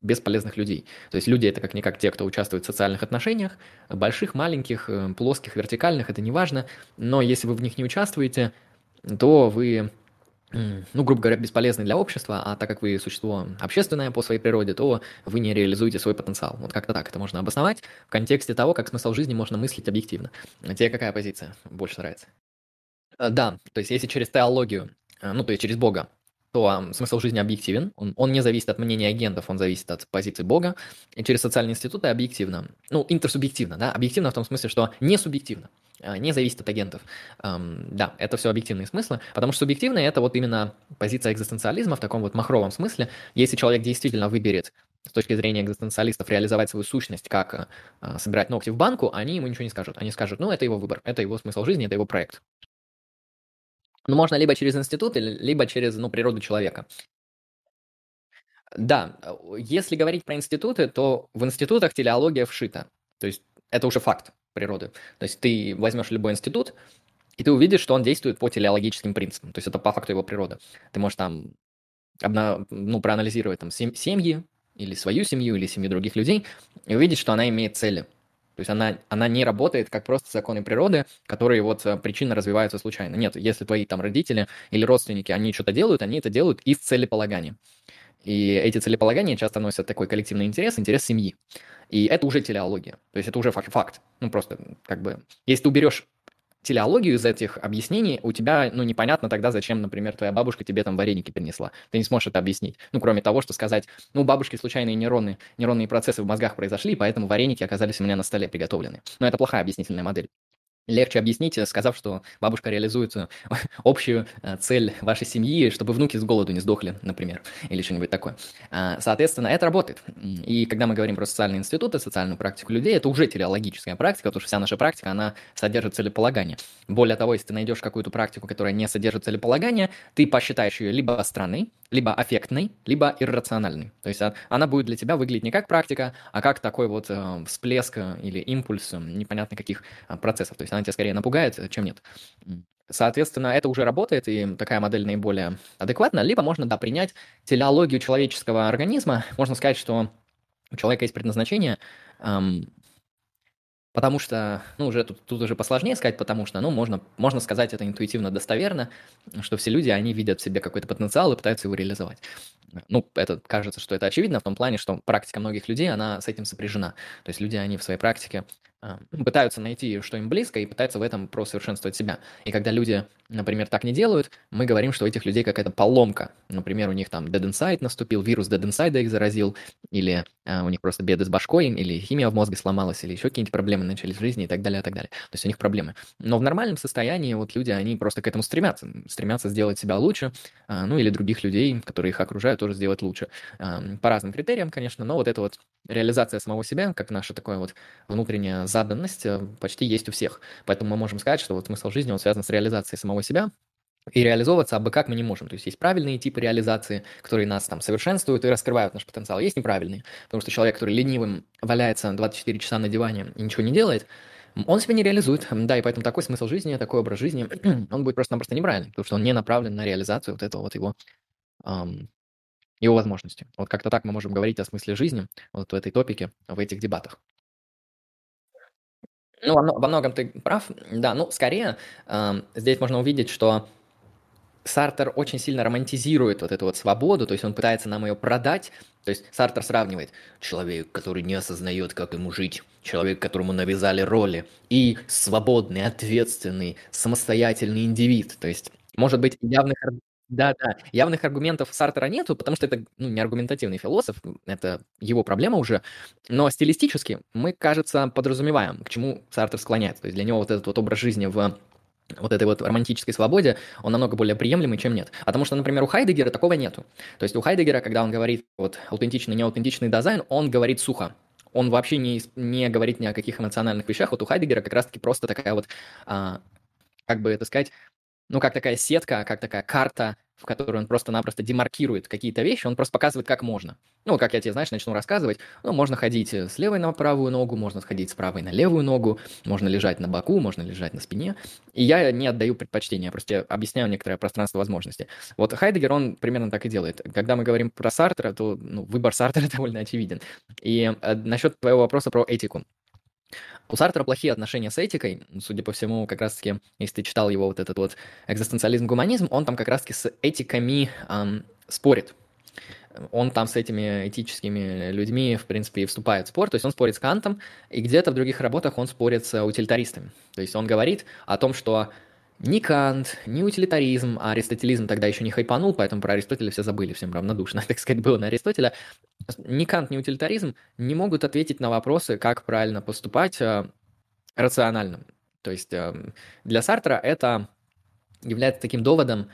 бесполезных людей. То есть люди это как-никак те, кто участвует в социальных отношениях, больших, маленьких, э, плоских, вертикальных, это не важно, но если вы в них не участвуете, то вы ну, грубо говоря, бесполезны для общества, а так как вы существо общественное по своей природе, то вы не реализуете свой потенциал. Вот как-то так это можно обосновать в контексте того, как смысл жизни можно мыслить объективно. Тебе какая позиция больше нравится? Э, да, то есть если через теологию, э, ну, то есть через Бога, то смысл жизни объективен, он, он не зависит от мнения агентов, он зависит от позиции Бога, и через социальные институты объективно, ну, интерсубъективно, да, объективно в том смысле, что не субъективно. А, не зависит от агентов. Да, это все объективные смыслы, потому что субъективные – это вот именно позиция экзистенциализма в таком вот махровом смысле. Если человек действительно выберет с точки зрения экзистенциалистов реализовать свою сущность, как а, собирать ногти в банку, они ему ничего не скажут. Они скажут, ну, это его выбор, это его смысл жизни, это его проект. Ну, можно либо через институт, либо через, ну, природу человека. Да, если говорить про институты, то в институтах телеология вшита. То есть это уже факт природы. То есть ты возьмешь любой институт, и ты увидишь, что он действует по телеологическим принципам. То есть это по факту его природа. Ты можешь там обна, ну, проанализировать там семьи, или свою семью, или семью других людей, и увидеть, что она имеет цели. То есть она, она не работает как просто законы природы, которые вот э, причинно развиваются случайно. Нет, если твои там родители или родственники, они что-то делают, они это делают из целеполагания. И эти целеполагания часто носят такой коллективный интерес, интерес семьи. И это уже телеология. То есть это уже факт. Ну, просто как бы... Если ты уберешь телеологию из этих объяснений, у тебя, ну, непонятно тогда, зачем, например, твоя бабушка тебе там вареники принесла. Ты не сможешь это объяснить. Ну, кроме того, что сказать, ну, у бабушки случайные нейроны, нейронные процессы в мозгах произошли, поэтому вареники оказались у меня на столе приготовлены. Но это плохая объяснительная модель легче объяснить, э, сказав, что бабушка реализует э, общую э, цель вашей семьи, чтобы внуки с голоду не сдохли, например, или что-нибудь такое. А, соответственно, это работает. И когда мы говорим про социальные институты, социальную практику людей, это уже телеологическая практика, потому что вся наша практика, она содержит целеполагание. Более того, если ты найдешь какую-то практику, которая не содержит целеполагания, ты посчитаешь ее либо странной, либо аффектной, либо иррациональной. То есть а, она будет для тебя выглядеть не как практика, а как такой вот всплеск или импульс непонятно каких процессов. То есть она тебя скорее напугает, чем нет. Соответственно, это уже работает, и такая модель наиболее адекватна. Либо можно, да, принять телеологию человеческого организма. Можно сказать, что у человека есть предназначение, эм, потому что, ну, уже тут, тут уже посложнее сказать, потому что, ну, можно, можно сказать это интуитивно достоверно, что все люди, они видят в себе какой-то потенциал и пытаются его реализовать. Ну, это кажется, что это очевидно в том плане, что практика многих людей, она с этим сопряжена. То есть люди, они в своей практике пытаются найти, что им близко, и пытаются в этом просовершенствовать себя. И когда люди, например, так не делают, мы говорим, что у этих людей какая-то поломка. Например, у них там dead inside наступил, вирус dead inside их заразил, или а, у них просто беды с башкой, или химия в мозге сломалась, или еще какие-нибудь проблемы начались в жизни и так далее, и так далее. То есть у них проблемы. Но в нормальном состоянии вот люди, они просто к этому стремятся. Стремятся сделать себя лучше, а, ну или других людей, которые их окружают, тоже сделать лучше. А, по разным критериям, конечно, но вот эта вот реализация самого себя, как наше такое вот внутреннее заданность э, почти есть у всех. Поэтому мы можем сказать, что вот смысл жизни, он связан с реализацией самого себя, и реализовываться абы как мы не можем. То есть есть правильные типы реализации, которые нас там совершенствуют и раскрывают наш потенциал. Есть неправильные, потому что человек, который ленивым валяется 24 часа на диване и ничего не делает, он себя не реализует. Да, и поэтому такой смысл жизни, такой образ жизни, он будет просто-напросто неправильный, потому что он не направлен на реализацию вот этого вот его, эм, его возможности. Вот как-то так мы можем говорить о смысле жизни вот в этой топике, в этих дебатах. Ну, во, многом ты прав. Да, ну, скорее, э, здесь можно увидеть, что Сартер очень сильно романтизирует вот эту вот свободу, то есть он пытается нам ее продать. То есть Сартер сравнивает человек, который не осознает, как ему жить, человек, которому навязали роли, и свободный, ответственный, самостоятельный индивид. То есть, может быть, явных да-да, явных аргументов Сартера нету, потому что это ну, не аргументативный философ, это его проблема уже. Но стилистически мы, кажется, подразумеваем, к чему Сартер склоняется. То есть для него вот этот вот образ жизни в вот этой вот романтической свободе, он намного более приемлемый, чем нет. Потому что, например, у Хайдегера такого нету. То есть у Хайдегера, когда он говорит вот аутентичный, неаутентичный дизайн, он говорит сухо. Он вообще не, не говорит ни о каких эмоциональных вещах. Вот у Хайдегера как раз-таки просто такая вот, а, как бы это сказать, ну, как такая сетка, как такая карта, в которой он просто-напросто демаркирует какие-то вещи, он просто показывает, как можно. Ну, как я тебе, знаешь, начну рассказывать, ну, можно ходить э, с левой на правую ногу, можно сходить с правой на левую ногу, можно лежать на боку, можно лежать на спине. И я не отдаю предпочтения, я просто объясняю некоторое пространство возможностей. Вот Хайдегер, он примерно так и делает. Когда мы говорим про Сартера, то ну, выбор Сартера довольно очевиден. И э, насчет твоего вопроса про этику. У Сартера плохие отношения с этикой, судя по всему, как раз-таки, если ты читал его вот этот вот экзистенциализм-гуманизм, он там как раз-таки с этиками эм, спорит. Он там с этими этическими людьми, в принципе, и вступает в спор, то есть он спорит с Кантом, и где-то в других работах он спорит с утилитаристами. То есть он говорит о том, что ни Кант, ни утилитаризм, а аристотелизм тогда еще не хайпанул, поэтому про Аристотеля все забыли, всем равнодушно, так сказать, было на Аристотеля. Ни Кант, ни утилитаризм не могут ответить на вопросы, как правильно поступать э, рационально. То есть э, для Сартра это является таким доводом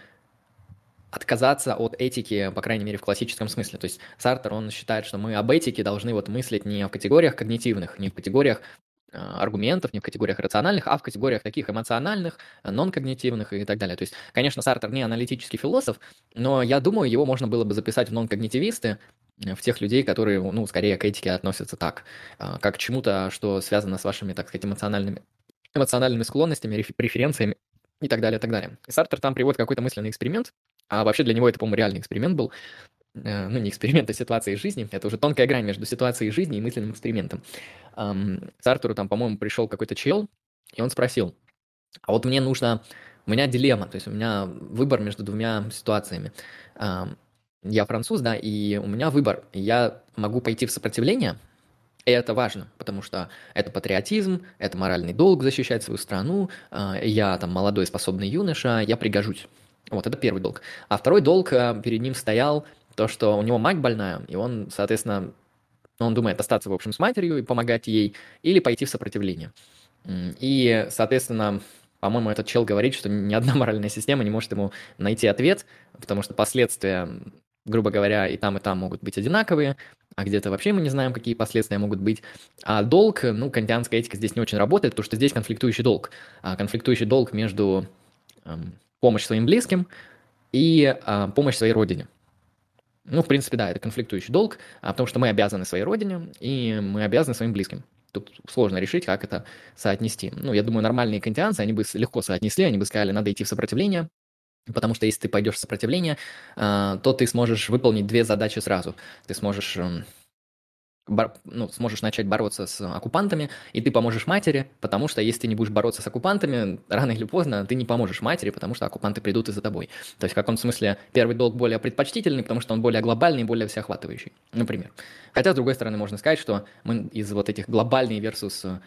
отказаться от этики, по крайней мере, в классическом смысле. То есть Сартер, он считает, что мы об этике должны вот мыслить не в категориях когнитивных, не в категориях аргументов, не в категориях рациональных, а в категориях таких эмоциональных, нон-когнитивных и так далее. То есть, конечно, Сартер не аналитический философ, но я думаю, его можно было бы записать в нон-когнитивисты, э, в тех людей, которые, ну, скорее к этике относятся так, а, как к чему-то, что связано с вашими, так сказать, эмоциональными, эмоциональными склонностями, преференциями и так далее, и так далее. И Сартер там приводит какой-то мысленный эксперимент, а вообще для него это, по-моему, реальный эксперимент был, ну, не эксперимент, а ситуации жизни. Это уже тонкая грань между ситуацией жизни и мысленным экспериментом. С Артуру там, по-моему, пришел какой-то чел, и он спросил, а вот мне нужно, у меня дилемма, то есть у меня выбор между двумя ситуациями. я француз, да, и у меня выбор. Я могу пойти в сопротивление, и это важно, потому что это патриотизм, это моральный долг защищать свою страну, а, я там молодой способный юноша, я пригожусь. Вот, это первый долг. А второй долг, а, перед ним стоял то, что у него мать больная, и он, соответственно, он думает остаться, в общем, с матерью и помогать ей, или пойти в сопротивление. И, соответственно, по-моему, этот чел говорит, что ни одна моральная система не может ему найти ответ, потому что последствия, грубо говоря, и там, и там могут быть одинаковые, а где-то вообще мы не знаем, какие последствия могут быть. А долг, ну, кантианская этика здесь не очень работает, потому что здесь конфликтующий долг. А конфликтующий долг между эм, помощь своим близким и э, помощь своей родине. Ну, в принципе, да, это конфликтующий долг, а, потому что мы обязаны своей родине, и мы обязаны своим близким. Тут сложно решить, как это соотнести. Ну, я думаю, нормальные кантианцы, они бы легко соотнесли, они бы сказали, надо идти в сопротивление, потому что если ты пойдешь в сопротивление, а, то ты сможешь выполнить две задачи сразу. Ты сможешь эм, ну, сможешь начать бороться с оккупантами, и ты поможешь матери, потому что если ты не будешь бороться с оккупантами, рано или поздно ты не поможешь матери, потому что оккупанты придут и за тобой. То есть в каком смысле первый долг более предпочтительный, потому что он более глобальный более всеохватывающий, например. Хотя, с другой стороны, можно сказать, что мы из вот этих глобальный versus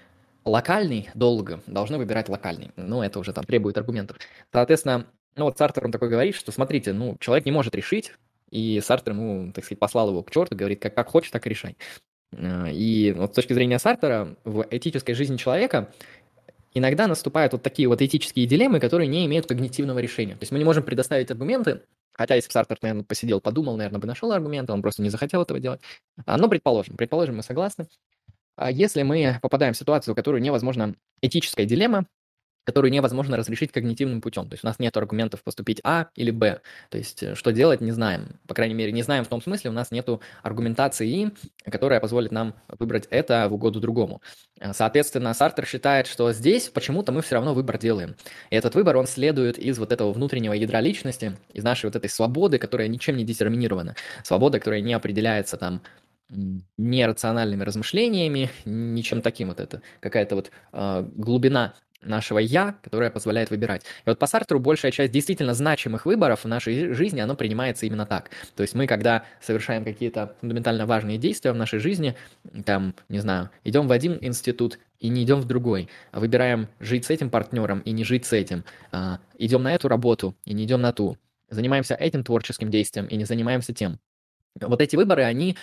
локальный долг должны выбирать локальный. Ну, это уже там требует аргументов. Соответственно, ну вот Сартер, он такой говорит, что смотрите, ну, человек не может решить, и Сартер ему, так сказать, послал его к черту, говорит, как, как хочешь, так и решай. Э, и вот с точки зрения Сартера, в этической жизни человека иногда наступают вот такие вот этические дилеммы, которые не имеют когнитивного решения. То есть мы не можем предоставить аргументы, хотя если бы Сартер, наверное, посидел, подумал, наверное, бы нашел аргументы, он просто не захотел этого делать. А, но предположим, предположим, мы согласны. А если мы попадаем в ситуацию, в которую невозможно этическая дилемма, которую невозможно разрешить когнитивным путем. То есть у нас нет аргументов поступить А или Б. То есть э, что делать, не знаем. По крайней мере, не знаем в том смысле, у нас нет аргументации, которая позволит нам выбрать это в угоду другому. Э, соответственно, Сартер считает, что здесь почему-то мы все равно выбор делаем. И этот выбор, он следует из вот этого внутреннего ядра личности, из нашей вот этой свободы, которая ничем не детерминирована. Свобода, которая не определяется там нерациональными размышлениями, ничем таким вот это, какая-то вот э, глубина нашего «я», которое позволяет выбирать. И вот по Сартеру большая часть действительно значимых выборов в нашей жизни, оно принимается именно так. То есть мы, когда совершаем какие-то фундаментально важные действия в нашей жизни, там, не знаю, идем в один институт и не идем в другой, выбираем жить с этим партнером и не жить с этим, а, идем на эту работу и не идем на ту, занимаемся этим творческим действием и не занимаемся тем. Вот эти выборы, они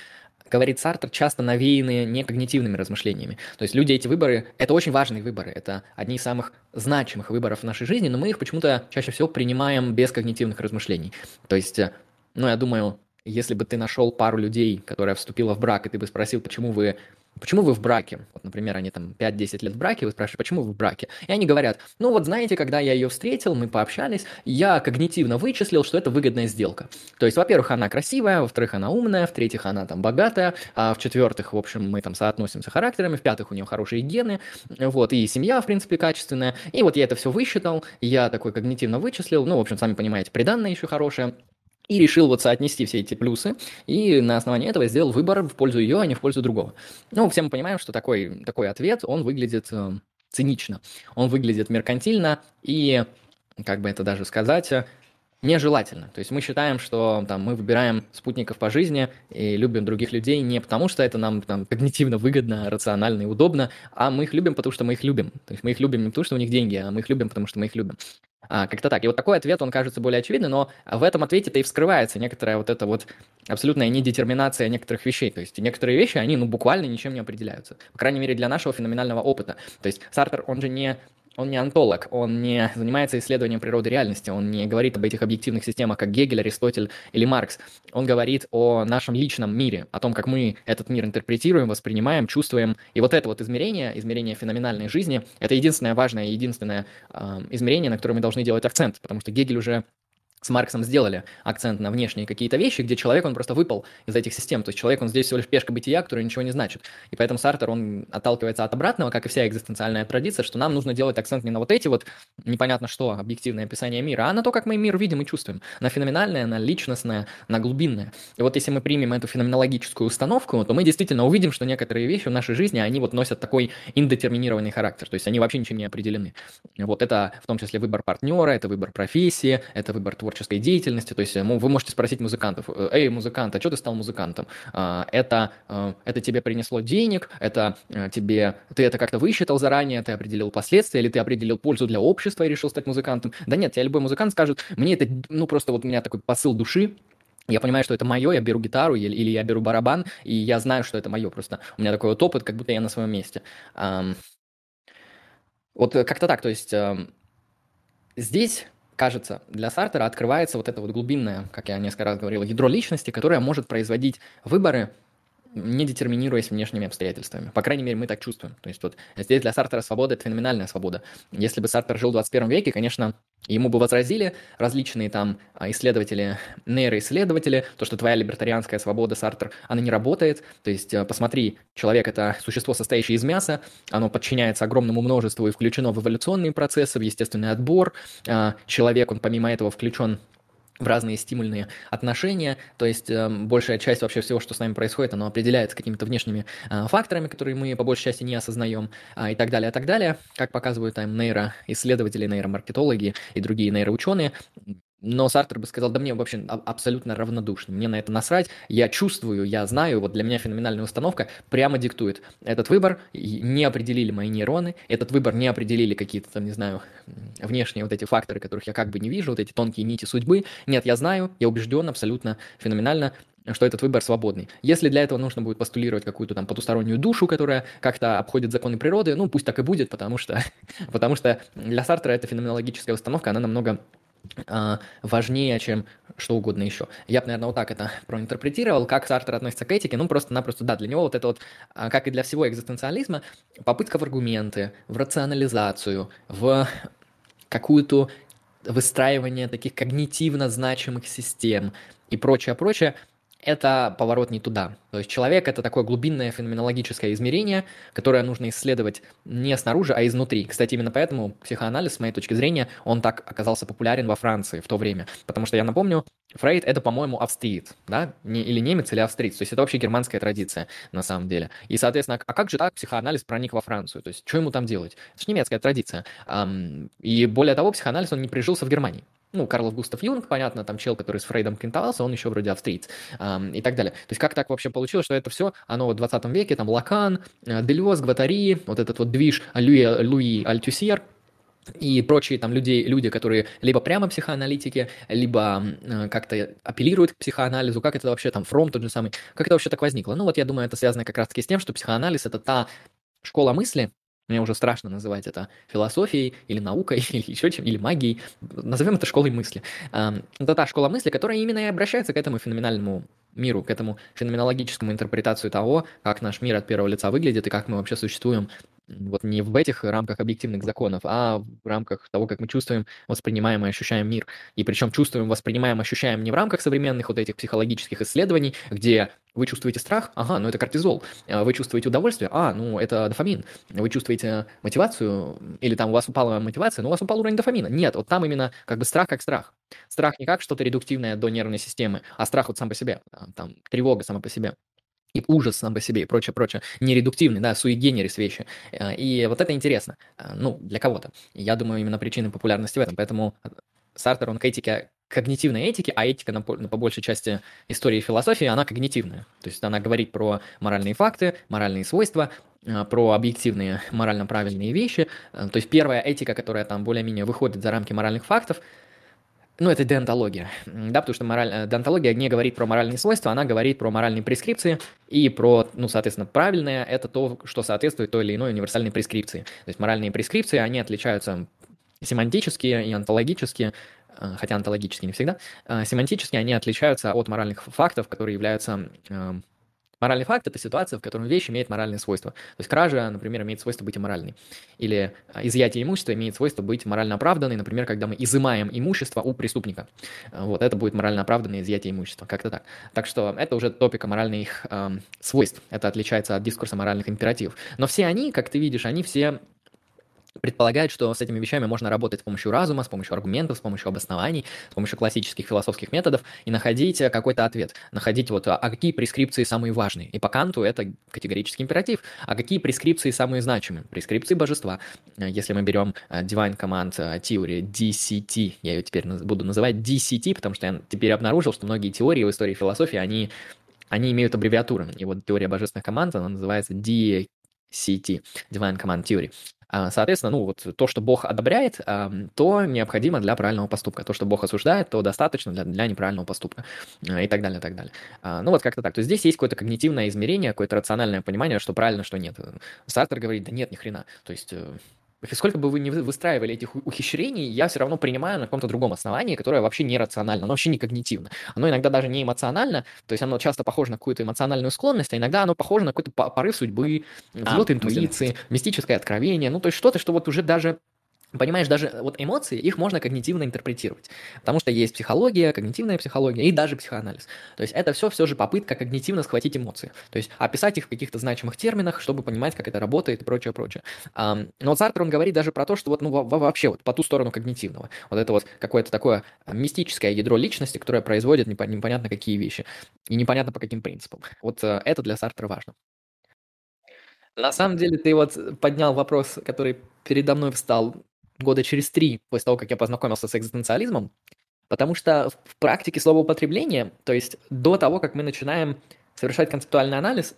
говорит Сартер, часто навеяны не когнитивными размышлениями. То есть люди эти выборы, это очень важные выборы, это одни из самых значимых выборов в нашей жизни, но мы их почему-то чаще всего принимаем без когнитивных размышлений. То есть, э, ну, я думаю, если бы ты нашел пару людей, которая вступила в брак, и ты бы спросил, почему вы почему вы в браке? Вот, например, они там 5-10 лет в браке, вы спрашиваете, почему вы в браке? И они говорят, ну вот знаете, когда я ее встретил, мы пообщались, я когнитивно вычислил, что это выгодная сделка. То есть, во-первых, она красивая, во-вторых, она умная, в-третьих, она там богатая, а в-четвертых, в общем, мы там соотносимся характерами, в-пятых, у нее хорошие гены, вот, и семья, в принципе, качественная. И вот я это все высчитал, я такой когнитивно вычислил, ну, в общем, сами понимаете, приданное еще хорошее, и решил вот соотнести все эти плюсы, и на основании этого сделал выбор в пользу ее, а не в пользу другого. Ну, все мы понимаем, что такой, такой ответ, он выглядит э, цинично, он выглядит меркантильно и, как бы это даже сказать, нежелательно. То есть мы считаем, что там, мы выбираем спутников по жизни и любим других людей не потому, что это нам там, когнитивно выгодно, рационально и удобно, а мы их любим, потому что мы их любим. То есть мы их любим не потому, что у них деньги, а мы их любим, потому что мы их любим. А, как-то так. И вот такой ответ, он кажется более очевидным, но в этом ответе-то и вскрывается некоторая вот эта вот абсолютная недетерминация некоторых вещей. То есть некоторые вещи, они ну буквально ничем не определяются. По крайней мере, для нашего феноменального опыта. То есть Сартер, он же не он не антолог, он не занимается исследованием природы реальности, он не говорит об этих объективных системах, как Гегель, Аристотель или Маркс. Он говорит о нашем личном мире, о том, как мы этот мир интерпретируем, воспринимаем, чувствуем. И вот это вот измерение, измерение феноменальной жизни, это единственное важное, единственное э, измерение, на которое мы должны делать акцент, потому что Гегель уже с Марксом сделали акцент на внешние какие-то вещи, где человек, он просто выпал из этих систем. То есть человек, он здесь всего лишь пешка бытия, которая ничего не значит. И поэтому Сартер, он отталкивается от обратного, как и вся экзистенциальная традиция, что нам нужно делать акцент не на вот эти вот непонятно что, объективное описание мира, а на то, как мы мир видим и чувствуем. На феноменальное, на личностное, на глубинное. И вот если мы примем эту феноменологическую установку, то мы действительно увидим, что некоторые вещи в нашей жизни, они вот носят такой индетерминированный характер. То есть они вообще ничем не определены. Вот это в том числе выбор партнера, это выбор профессии, это выбор творчества, творческой деятельности. То есть вы можете спросить музыкантов, эй, музыкант, а что ты стал музыкантом? А, это, это тебе принесло денег, это тебе, ты это как-то высчитал заранее, ты определил последствия, или ты определил пользу для общества и решил стать музыкантом. Да нет, тебе любой музыкант скажет, мне это, ну просто вот у меня такой посыл души, я понимаю, что это мое, я беру гитару или, или я беру барабан, и я знаю, что это мое просто. У меня такой вот опыт, как будто я на своем месте. Вот как-то так, то есть здесь кажется, для Сартера открывается вот это вот глубинное, как я несколько раз говорил, ядро личности, которое может производить выборы, не детерминируясь внешними обстоятельствами. По крайней мере, мы так чувствуем. То есть вот здесь для Сартера свобода – это феноменальная свобода. Если бы Сартер жил в 21 веке, конечно, ему бы возразили различные там а, исследователи, нейроисследователи, то, что твоя либертарианская свобода, Сартер, она не работает. То есть э, посмотри, человек – это существо, состоящее из мяса, оно подчиняется огромному множеству и включено в эволюционные процессы, в естественный отбор. А, человек, он помимо этого включен в разные стимульные отношения, то есть э, большая часть вообще всего, что с нами происходит, оно определяется какими-то внешними э, факторами, которые мы по большей части не осознаем, э, и так далее, и так далее, как показывают там нейроисследователи, нейромаркетологи и другие нейроученые, но Сартер бы сказал, да мне вообще абсолютно равнодушно, мне на это насрать, я чувствую, я знаю, вот для меня феноменальная установка прямо диктует. Этот выбор не определили мои нейроны, этот выбор не определили какие-то там, не знаю, внешние вот эти факторы, которых я как бы не вижу, вот эти тонкие нити судьбы. Нет, я знаю, я убежден абсолютно феноменально, что этот выбор свободный. Если для этого нужно будет постулировать какую-то там потустороннюю душу, которая как-то обходит законы природы, ну пусть так и будет, потому что, потому что для Сартера эта феноменологическая установка, она намного важнее, чем что угодно еще. Я бы, наверное, вот так это проинтерпретировал, как Сартер относится к этике, ну, просто-напросто, да, для него вот это вот, а, как и для всего экзистенциализма, попытка в аргументы, в рационализацию, в какую-то выстраивание таких когнитивно значимых систем и прочее, прочее, это поворот не туда. То есть человек – это такое глубинное феноменологическое измерение, которое нужно исследовать не снаружи, а изнутри. Кстати, именно поэтому психоанализ, с моей точки зрения, он так оказался популярен во Франции в то время. Потому что я напомню, Фрейд – это, по-моему, австриец, да? Не, или немец, или австриец. То есть это вообще германская традиция на самом деле. И, соответственно, а как же так психоанализ проник во Францию? То есть что ему там делать? Это же немецкая традиция. И более того, психоанализ, он не прижился в Германии ну, Карл Густав Юнг, понятно, там чел, который с Фрейдом кентовался, он еще вроде австриец эм, и так далее. То есть как так вообще получилось, что это все, оно в 20 веке, там Лакан, э, Дельвоз, Гватари, вот этот вот движ Луи, Луи Альтюсьер, и прочие там люди, люди, которые либо прямо психоаналитики, либо э, как-то апеллируют к психоанализу, как это вообще там, фронт тот же самый, как это вообще так возникло? Ну вот я думаю, это связано как раз-таки с тем, что психоанализ – это та школа мысли, мне уже страшно называть это философией или наукой, или еще чем, или магией. Назовем это школой мысли. Это та школа мысли, которая именно и обращается к этому феноменальному миру, к этому феноменологическому интерпретацию того, как наш мир от первого лица выглядит и как мы вообще существуем вот не в этих рамках объективных законов, а в рамках того, как мы чувствуем, воспринимаем и ощущаем мир. И причем чувствуем, воспринимаем, ощущаем не в рамках современных вот этих психологических исследований, где вы чувствуете страх, ага, ну это кортизол. А вы чувствуете удовольствие, а, ну это дофамин. Вы чувствуете мотивацию, или там у вас упала мотивация, но у вас упал уровень дофамина. Нет, вот там именно как бы страх как страх. Страх не как что-то редуктивное до нервной системы, а страх вот сам по себе, там тревога сама по себе и ужас сам по себе и прочее, прочее, нередуктивный, да, суегенерис вещи. Э, и вот это интересно, э, ну, для кого-то. Я думаю, именно причина популярности в этом. Поэтому Сартер, он к этике, когнитивной этике, а этика, на, по большей части истории философии, она когнитивная. То есть она говорит про моральные факты, моральные свойства, э, про объективные морально правильные вещи. То есть первая этика, которая там более-менее выходит за рамки моральных фактов – ну, это деонтология, да, потому что мораль... Э, деонтология не говорит про моральные свойства, она говорит про моральные прескрипции и про, ну, соответственно, правильное – это то, что соответствует той или иной универсальной прескрипции. То есть моральные прескрипции, они отличаются семантически и онтологически, э, хотя онтологически не всегда, э, семантически они отличаются от моральных фактов, которые являются Моральный факт – это ситуация, в которой вещь имеет моральные свойства. То есть кража, например, имеет свойство быть аморальной. Или а, изъятие имущества имеет свойство быть морально оправданной, например, когда мы изымаем имущество у преступника. Вот, это будет морально оправданное изъятие имущества, как-то так. Так что это уже топика моральных э, свойств. Это отличается от дискурса моральных императивов. Но все они, как ты видишь, они все предполагает, что с этими вещами можно работать с помощью разума, с помощью аргументов, с помощью обоснований, с помощью классических философских методов и находить э, какой-то ответ. Находить вот, а, а какие прескрипции самые важные. И по Канту это категорический императив. А какие прескрипции самые значимые? Прескрипции божества. Э, если мы берем э, Divine Command Theory, DCT, я ее теперь буду называть DCT, потому что я теперь обнаружил, что многие теории в истории философии, они они имеют аббревиатуры. И вот теория божественных команд, она называется DCT, Divine Command Theory. А, соответственно, ну вот то, что Бог одобряет, то необходимо для правильного поступка. То, что Бог осуждает, то достаточно для, для неправильного поступка. А, и так далее, и так далее. А, ну вот как-то так. То есть здесь есть какое-то когнитивное измерение, какое-то рациональное понимание, что правильно, что нет. Сартер говорит, да нет, ни хрена. То есть э, сколько бы вы ни выстраивали этих ухищрений, я все равно принимаю на каком-то другом основании, которое вообще не рационально, оно вообще не когнитивно. Оно иногда даже не эмоционально, то есть оно часто похоже на какую-то эмоциональную склонность, а иногда оно похоже на какой-то порыв судьбы, взлет а, интуиции, мистическое откровение, ну то есть что-то, что вот уже даже Понимаешь, даже вот эмоции, их можно когнитивно интерпретировать, потому что есть психология, когнитивная психология и даже психоанализ. То есть это все все же попытка когнитивно схватить эмоции, то есть описать их в каких-то значимых терминах, чтобы понимать, как это работает и прочее, прочее. Но Сартер, он говорит даже про то, что вот ну, вообще вот по ту сторону когнитивного, вот это вот какое-то такое мистическое ядро личности, которое производит непонятно какие вещи и непонятно по каким принципам. Вот э, это для Сартера важно. На самом деле ты вот поднял вопрос, который передо мной встал года через три после того, как я познакомился с экзистенциализмом, потому что в практике слова употребления, то есть до того, как мы начинаем совершать концептуальный анализ,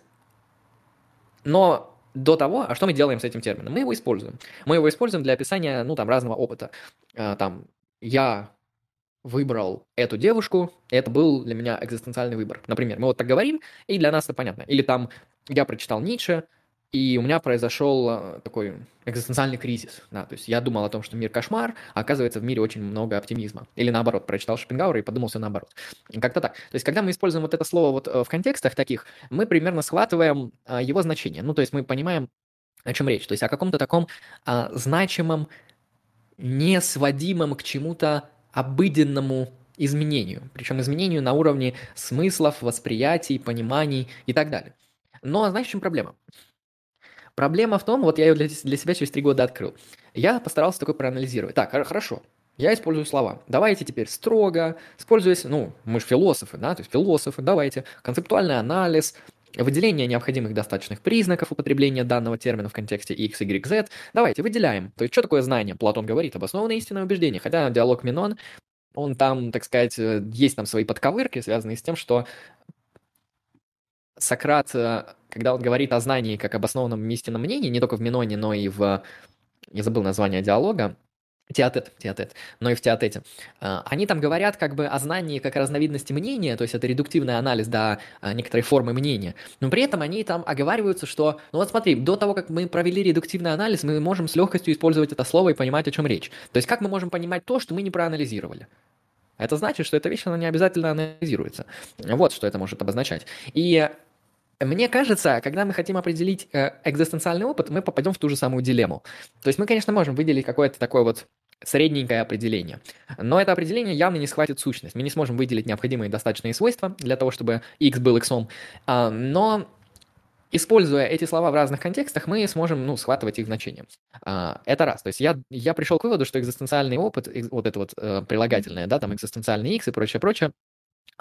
но до того, а что мы делаем с этим термином? Мы его используем. Мы его используем для описания, ну, там, разного опыта. А, там, я выбрал эту девушку, это был для меня экзистенциальный выбор. Например, мы вот так говорим, и для нас это понятно. Или там, я прочитал Ницше, и у меня произошел э, такой экзистенциальный кризис. Да, то есть я думал о том, что мир кошмар, а оказывается в мире очень много оптимизма. Или наоборот, прочитал Шопенгауэра и подумал все наоборот. Как-то так. То есть когда мы используем вот это слово вот э, в контекстах таких, мы примерно схватываем а, его значение. Ну, то есть мы понимаем, о чем речь. То есть о каком-то таком а, значимом, не сводимом к чему-то обыденному изменению. Причем изменению на уровне смыслов, восприятий, пониманий и так далее. Но знаешь, в чем проблема? Проблема в том, вот я ее для, для себя через три года открыл. Я постарался такой проанализировать. Так, хорошо, я использую слова. Давайте теперь строго, используясь, ну, мы же философы, да, то есть философы, давайте, концептуальный анализ, выделение необходимых достаточных признаков употребления данного термина в контексте x, y, z. Давайте выделяем. То есть, что такое знание? Платон говорит, обоснованное истинное убеждение. Хотя диалог Минон, он там, так сказать, э, есть там свои подковырки, связанные с тем, что Сократ, э, когда он говорит о знании как обоснованном истинном мнении, не только в Миноне, но и в... Я забыл название диалога, Теотет, теотет, но и в теотете. Э, они там говорят как бы о знании как разновидности мнения, то есть это редуктивный анализ до э, некоторой формы мнения, но при этом они там оговариваются, что, ну вот смотри, до того, как мы провели редуктивный анализ, мы можем с легкостью использовать это слово и понимать, о чем речь. То есть как мы можем понимать то, что мы не проанализировали? Это значит, что эта вещь, она не обязательно анализируется. Вот что это может обозначать. И мне кажется, когда мы хотим определить э, экзистенциальный опыт, мы попадем в ту же самую дилемму. То есть мы, конечно, можем выделить какое-то такое вот средненькое определение. Но это определение явно не схватит сущность. Мы не сможем выделить необходимые достаточные свойства для того, чтобы x был x. А, но используя эти слова в разных контекстах, мы сможем ну, схватывать их значение. А, это раз. То есть я, я пришел к выводу, что экзистенциальный опыт, вот это вот э, прилагательное, да, там экзистенциальный x и прочее, прочее,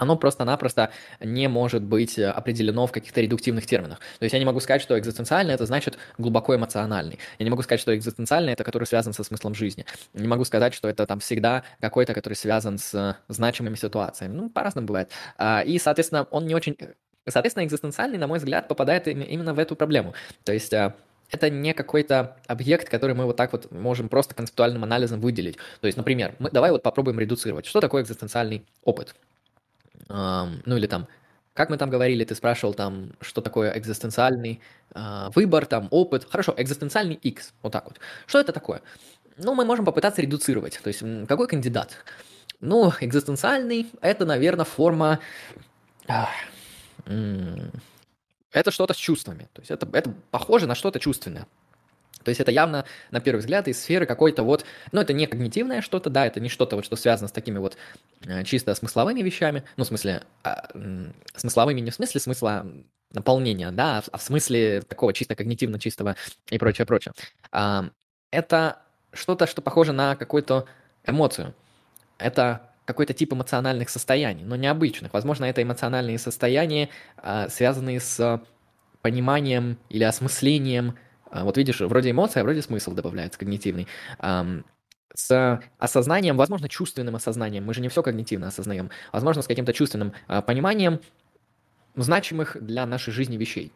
оно просто-напросто не может быть э, определено в каких-то редуктивных терминах. То есть я не могу сказать, что экзистенциальный – это значит глубоко эмоциональный. Я не могу сказать, что экзистенциальный – это который связан со смыслом жизни. Не могу сказать, что это там всегда какой-то, который связан с значимыми ситуациями. Ну, по-разному бывает. А, и, соответственно, он не очень... Соответственно, экзистенциальный, на мой взгляд, попадает именно в эту проблему. То есть э, это не какой-то объект, который мы вот так вот можем просто концептуальным анализом выделить. То есть, например, мы, давай вот попробуем редуцировать. Что такое экзистенциальный опыт? Ну или там, как мы там говорили, ты спрашивал там, что такое экзистенциальный э, выбор, там, опыт. Хорошо, экзистенциальный X, вот так вот. Что это такое? Ну, мы можем попытаться редуцировать. То есть, какой кандидат? Ну, экзистенциальный – это, наверное, форма... это что-то с чувствами. То есть, это, это похоже на что-то чувственное. То есть это явно, на первый взгляд, из сферы какой-то вот, ну, это не когнитивное что-то, да, это не что-то вот, что связано с такими вот э, чисто смысловыми вещами, ну, в смысле, а, смысловыми не в смысле смысла наполнения, да, а в а смысле такого чисто когнитивно чистого и прочее, прочее. А, это что-то, что похоже на какую-то эмоцию. Это какой-то тип эмоциональных состояний, но необычных. Возможно, это эмоциональные состояния, а, связанные с пониманием или осмыслением. А, вот видишь, вроде эмоция, а вроде смысл добавляется когнитивный. С осознанием, возможно, чувственным осознанием. Мы же не все когнитивно осознаем. Возможно, с каким-то чувственным пониманием значимых для нашей жизни вещей.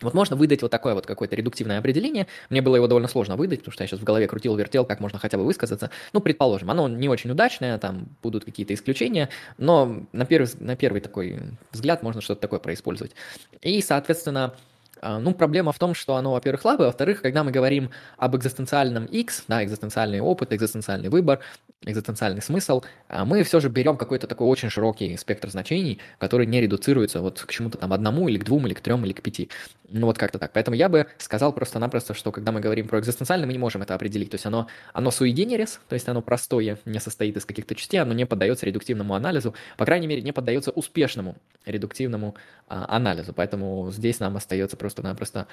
Вот можно выдать вот такое вот какое-то редуктивное определение. Мне было его довольно сложно выдать, потому что я сейчас в голове крутил, вертел, как можно хотя бы высказаться. Ну, предположим, оно не очень удачное, там будут какие-то исключения, но на первый, на первый такой взгляд можно что-то такое происпользовать. И, соответственно, а, ну, проблема в том, что оно, во-первых, слабое, во-вторых, когда мы говорим об экзистенциальном X, да, экзистенциальный опыт, экзистенциальный выбор, экзистенциальный смысл, а, мы все же берем какой-то такой очень широкий спектр значений, который не редуцируется вот к чему-то там одному или к двум, или к трем, или к пяти. Ну, вот как-то так. Поэтому я бы сказал просто-напросто, что когда мы говорим про экзистенциальное, мы не можем это определить. То есть оно, оно sui generis, то есть оно простое, не состоит из каких-то частей, оно не поддается редуктивному анализу, по крайней мере, не поддается успешному редуктивному а, анализу. Поэтому здесь нам остается просто-напросто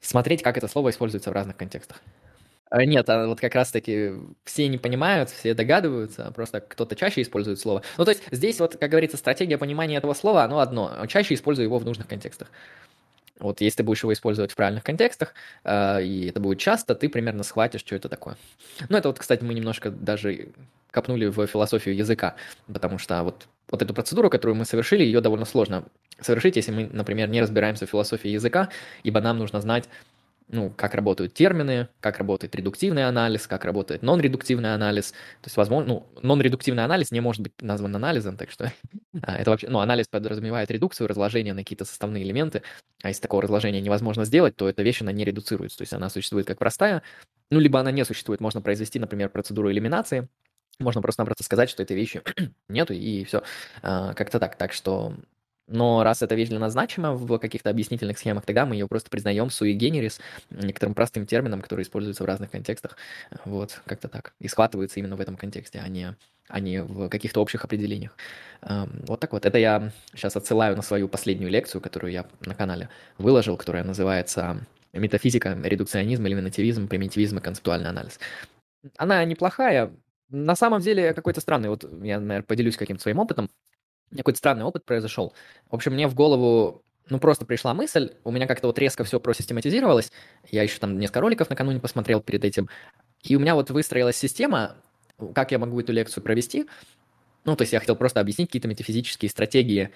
смотреть, как это слово используется в разных контекстах. А, нет, а вот как раз-таки все не понимают, все догадываются, просто кто-то чаще использует слово. Ну, то есть здесь вот, как говорится, стратегия понимания этого слова, оно одно. Чаще использую его в нужных контекстах. Вот если ты будешь его использовать в правильных контекстах, э, и это будет часто, ты примерно схватишь, что это такое. Ну, это вот, кстати, мы немножко даже копнули в философию языка, потому что вот, вот эту процедуру, которую мы совершили, ее довольно сложно совершить, если мы, например, не разбираемся в философии языка, ибо нам нужно знать ну, как работают термины, как работает редуктивный анализ, как работает нон-редуктивный анализ. То есть, возможно, ну, нон-редуктивный анализ не может быть назван анализом, так что а, это вообще, ну, анализ подразумевает редукцию, разложение на какие-то составные элементы, а если такого разложения невозможно сделать, то эта вещь, она не редуцируется, то есть она существует как простая, ну, либо она не существует, можно произвести, например, процедуру элиминации, можно просто-напросто сказать, что этой вещи нету, и все, а, как-то так, так что но раз эта вещь для в каких-то объяснительных схемах, тогда мы ее просто признаем sui generis, некоторым простым термином, который используется в разных контекстах. Вот, как-то так. И схватывается именно в этом контексте, а не, а не в каких-то общих определениях. Вот так вот. Это я сейчас отсылаю на свою последнюю лекцию, которую я на канале выложил, которая называется «Метафизика, редукционизм, элиминативизм, примитивизм и концептуальный анализ». Она неплохая, на самом деле какой-то странный. Вот я, наверное, поделюсь каким-то своим опытом какой-то странный опыт произошел. В общем, мне в голову ну, просто пришла мысль, у меня как-то вот резко все просистематизировалось, я еще там несколько роликов накануне посмотрел перед этим, и у меня вот выстроилась система, как я могу эту лекцию провести, ну, то есть я хотел просто объяснить какие-то метафизические стратегии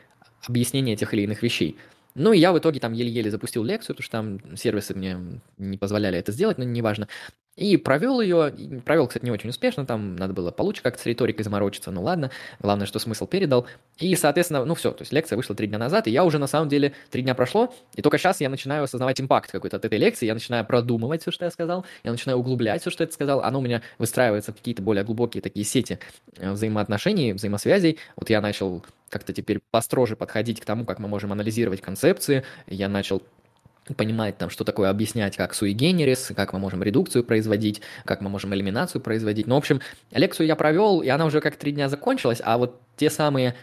объяснения тех или иных вещей. Ну, и я в итоге там еле-еле запустил лекцию, потому что там сервисы мне не позволяли это сделать, но неважно. И провел ее, провел, кстати, не очень успешно, там надо было получше как-то с риторикой заморочиться, ну ладно, главное, что смысл передал. И, соответственно, ну все, то есть лекция вышла три дня назад, и я уже, на самом деле, три дня прошло, и только сейчас я начинаю осознавать импакт какой-то от этой лекции, я начинаю продумывать все, что я сказал, я начинаю углублять все, что я сказал, оно у меня выстраивается в какие-то более глубокие такие сети э, взаимоотношений, взаимосвязей. Вот я начал как-то теперь построже подходить к тому, как мы можем анализировать концепции, я начал понимать там, что такое объяснять, как generis, как мы можем редукцию производить, как мы можем элиминацию производить. Ну, в общем, лекцию я провел, и она уже как три дня закончилась, а вот те самые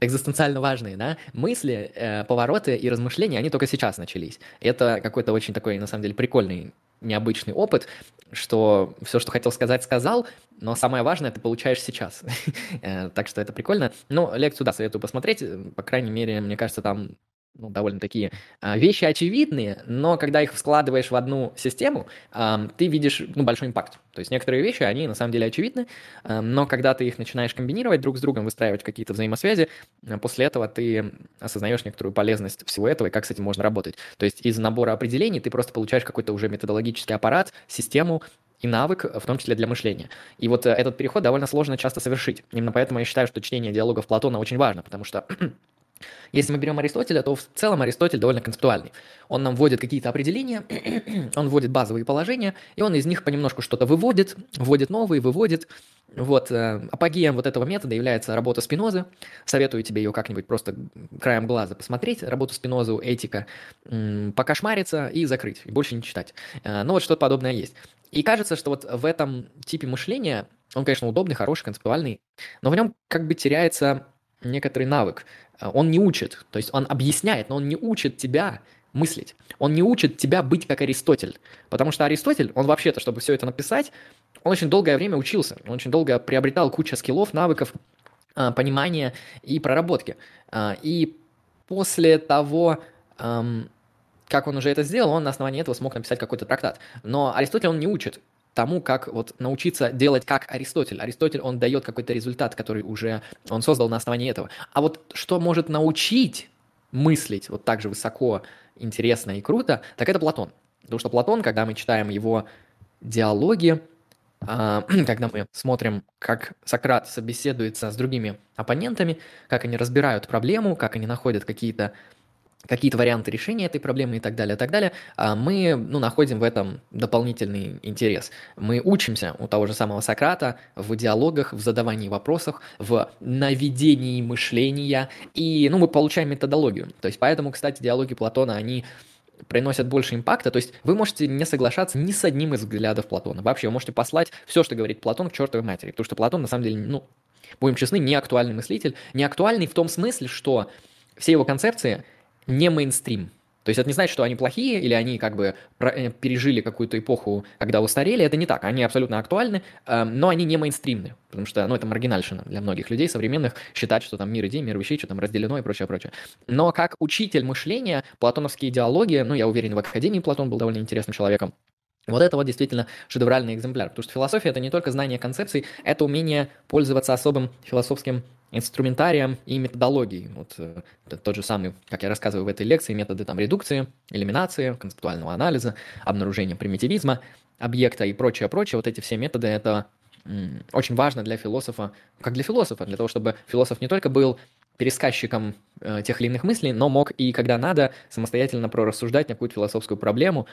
экзистенциально важные, да, мысли, э, повороты и размышления, они только сейчас начались. Это какой-то очень такой, на самом деле, прикольный, необычный опыт, что все, что хотел сказать, сказал, но самое важное ты получаешь сейчас. Э, так что это прикольно. Но лекцию, да, советую посмотреть. По крайней мере, мне кажется, там ну, довольно такие а, вещи очевидные, но когда их складываешь в одну систему, а, ты видишь ну, большой импакт. То есть некоторые вещи, они на самом деле очевидны, а, но когда ты их начинаешь комбинировать друг с другом, выстраивать какие-то взаимосвязи, после этого ты осознаешь некоторую полезность всего этого и как с этим можно работать. То есть из набора определений ты просто получаешь какой-то уже методологический аппарат, систему, и навык, в том числе для мышления. И вот э, этот переход довольно сложно часто совершить. Именно поэтому я считаю, что чтение диалогов Платона очень важно, потому что Если мы берем Аристотеля, то в целом Аристотель довольно концептуальный. Он нам вводит какие-то определения, он вводит базовые положения, и он из них понемножку что-то выводит, вводит новые, выводит. Вот, э, апогеем вот этого метода является работа Спинозы. Советую тебе ее как-нибудь просто краем глаза посмотреть, работу Спинозу, этика, покошмариться и закрыть, и больше не читать. Э, но вот что-то подобное есть. И кажется, что вот в этом типе мышления, он, конечно, удобный, хороший, концептуальный, но в нем как бы теряется некоторый навык. Э, он не учит, то есть он объясняет, но он не учит тебя мыслить. Он не учит тебя быть как Аристотель. Потому что Аристотель, он вообще-то, чтобы все это написать, он очень долгое время учился. Он очень долго приобретал кучу скиллов, навыков, а, понимания и проработки. А, и после того, как он уже это сделал, он на основании этого смог написать какой-то трактат. Но Аристотель он не учит тому, как вот научиться делать как Аристотель. Аристотель, он дает какой-то результат, который уже он создал на основании этого. А вот что может научить мыслить вот так же высоко, интересно и круто, так это Платон. Потому что Платон, когда мы читаем его диалоги, а, когда мы смотрим, как Сократ собеседуется с другими оппонентами, как они разбирают проблему, как они находят какие-то какие-то варианты решения этой проблемы и так далее, и так далее, а мы ну, находим в этом дополнительный интерес. Мы учимся у того же самого Сократа в диалогах, в задавании вопросов, в наведении мышления, и ну, мы получаем методологию. То есть поэтому, кстати, диалоги Платона, они приносят больше импакта, то есть вы можете не соглашаться ни с одним из взглядов Платона. Вообще, вы можете послать все, что говорит Платон, к чертовой матери, потому что Платон, на самом деле, ну, будем честны, не актуальный мыслитель, не актуальный в том смысле, что все его концепции не мейнстрим. То есть это не значит, что они плохие или они как бы э, пережили какую-то эпоху, когда устарели. Это не так. Они абсолютно актуальны, эм, но они не мейнстримны. Потому что, ну, это маргинальщина для многих людей современных считать, что там мир идей, мир вещей, что там разделено и прочее, прочее. Но как учитель мышления, платоновские идеологии, ну, я уверен, в Академии Платон был довольно интересным человеком, вот это вот действительно шедевральный экземпляр, потому что философия – это не только знание концепций, это умение пользоваться особым философским инструментарием и методологией. Вот э, тот же самый, как я рассказываю в этой лекции, методы там редукции, элиминации, концептуального анализа, обнаружения примитивизма, объекта и прочее, прочее. Вот эти все методы – это очень важно для философа, как для философа, для того, чтобы философ не только был пересказчиком э, тех или иных мыслей, но мог и когда надо самостоятельно прорассуждать на какую-то философскую проблему,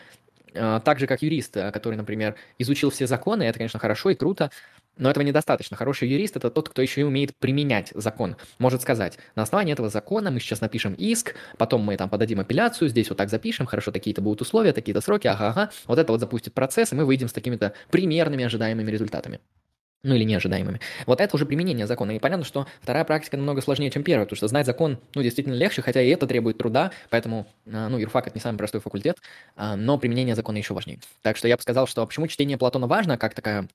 так же как юрист, э, который, например, изучил все законы, это, конечно, хорошо и круто, но этого недостаточно. Хороший юрист – это тот, кто еще и умеет применять закон. Может сказать, на основании этого закона мы сейчас напишем иск, потом мы там подадим апелляцию, здесь вот так запишем, хорошо, такие-то будут условия, такие-то сроки, ага-ага. Вот это вот запустит процесс, и мы выйдем с такими-то примерными ожидаемыми результатами ну или неожидаемыми. Вот это уже применение закона. И понятно, что вторая практика намного сложнее, чем первая, потому что знать закон, ну, действительно легче, хотя и это требует труда, поэтому, а, ну, юрфак – это не самый простой факультет, а, но применение закона еще важнее. Так что я бы сказал, что почему чтение Платона важно, как такая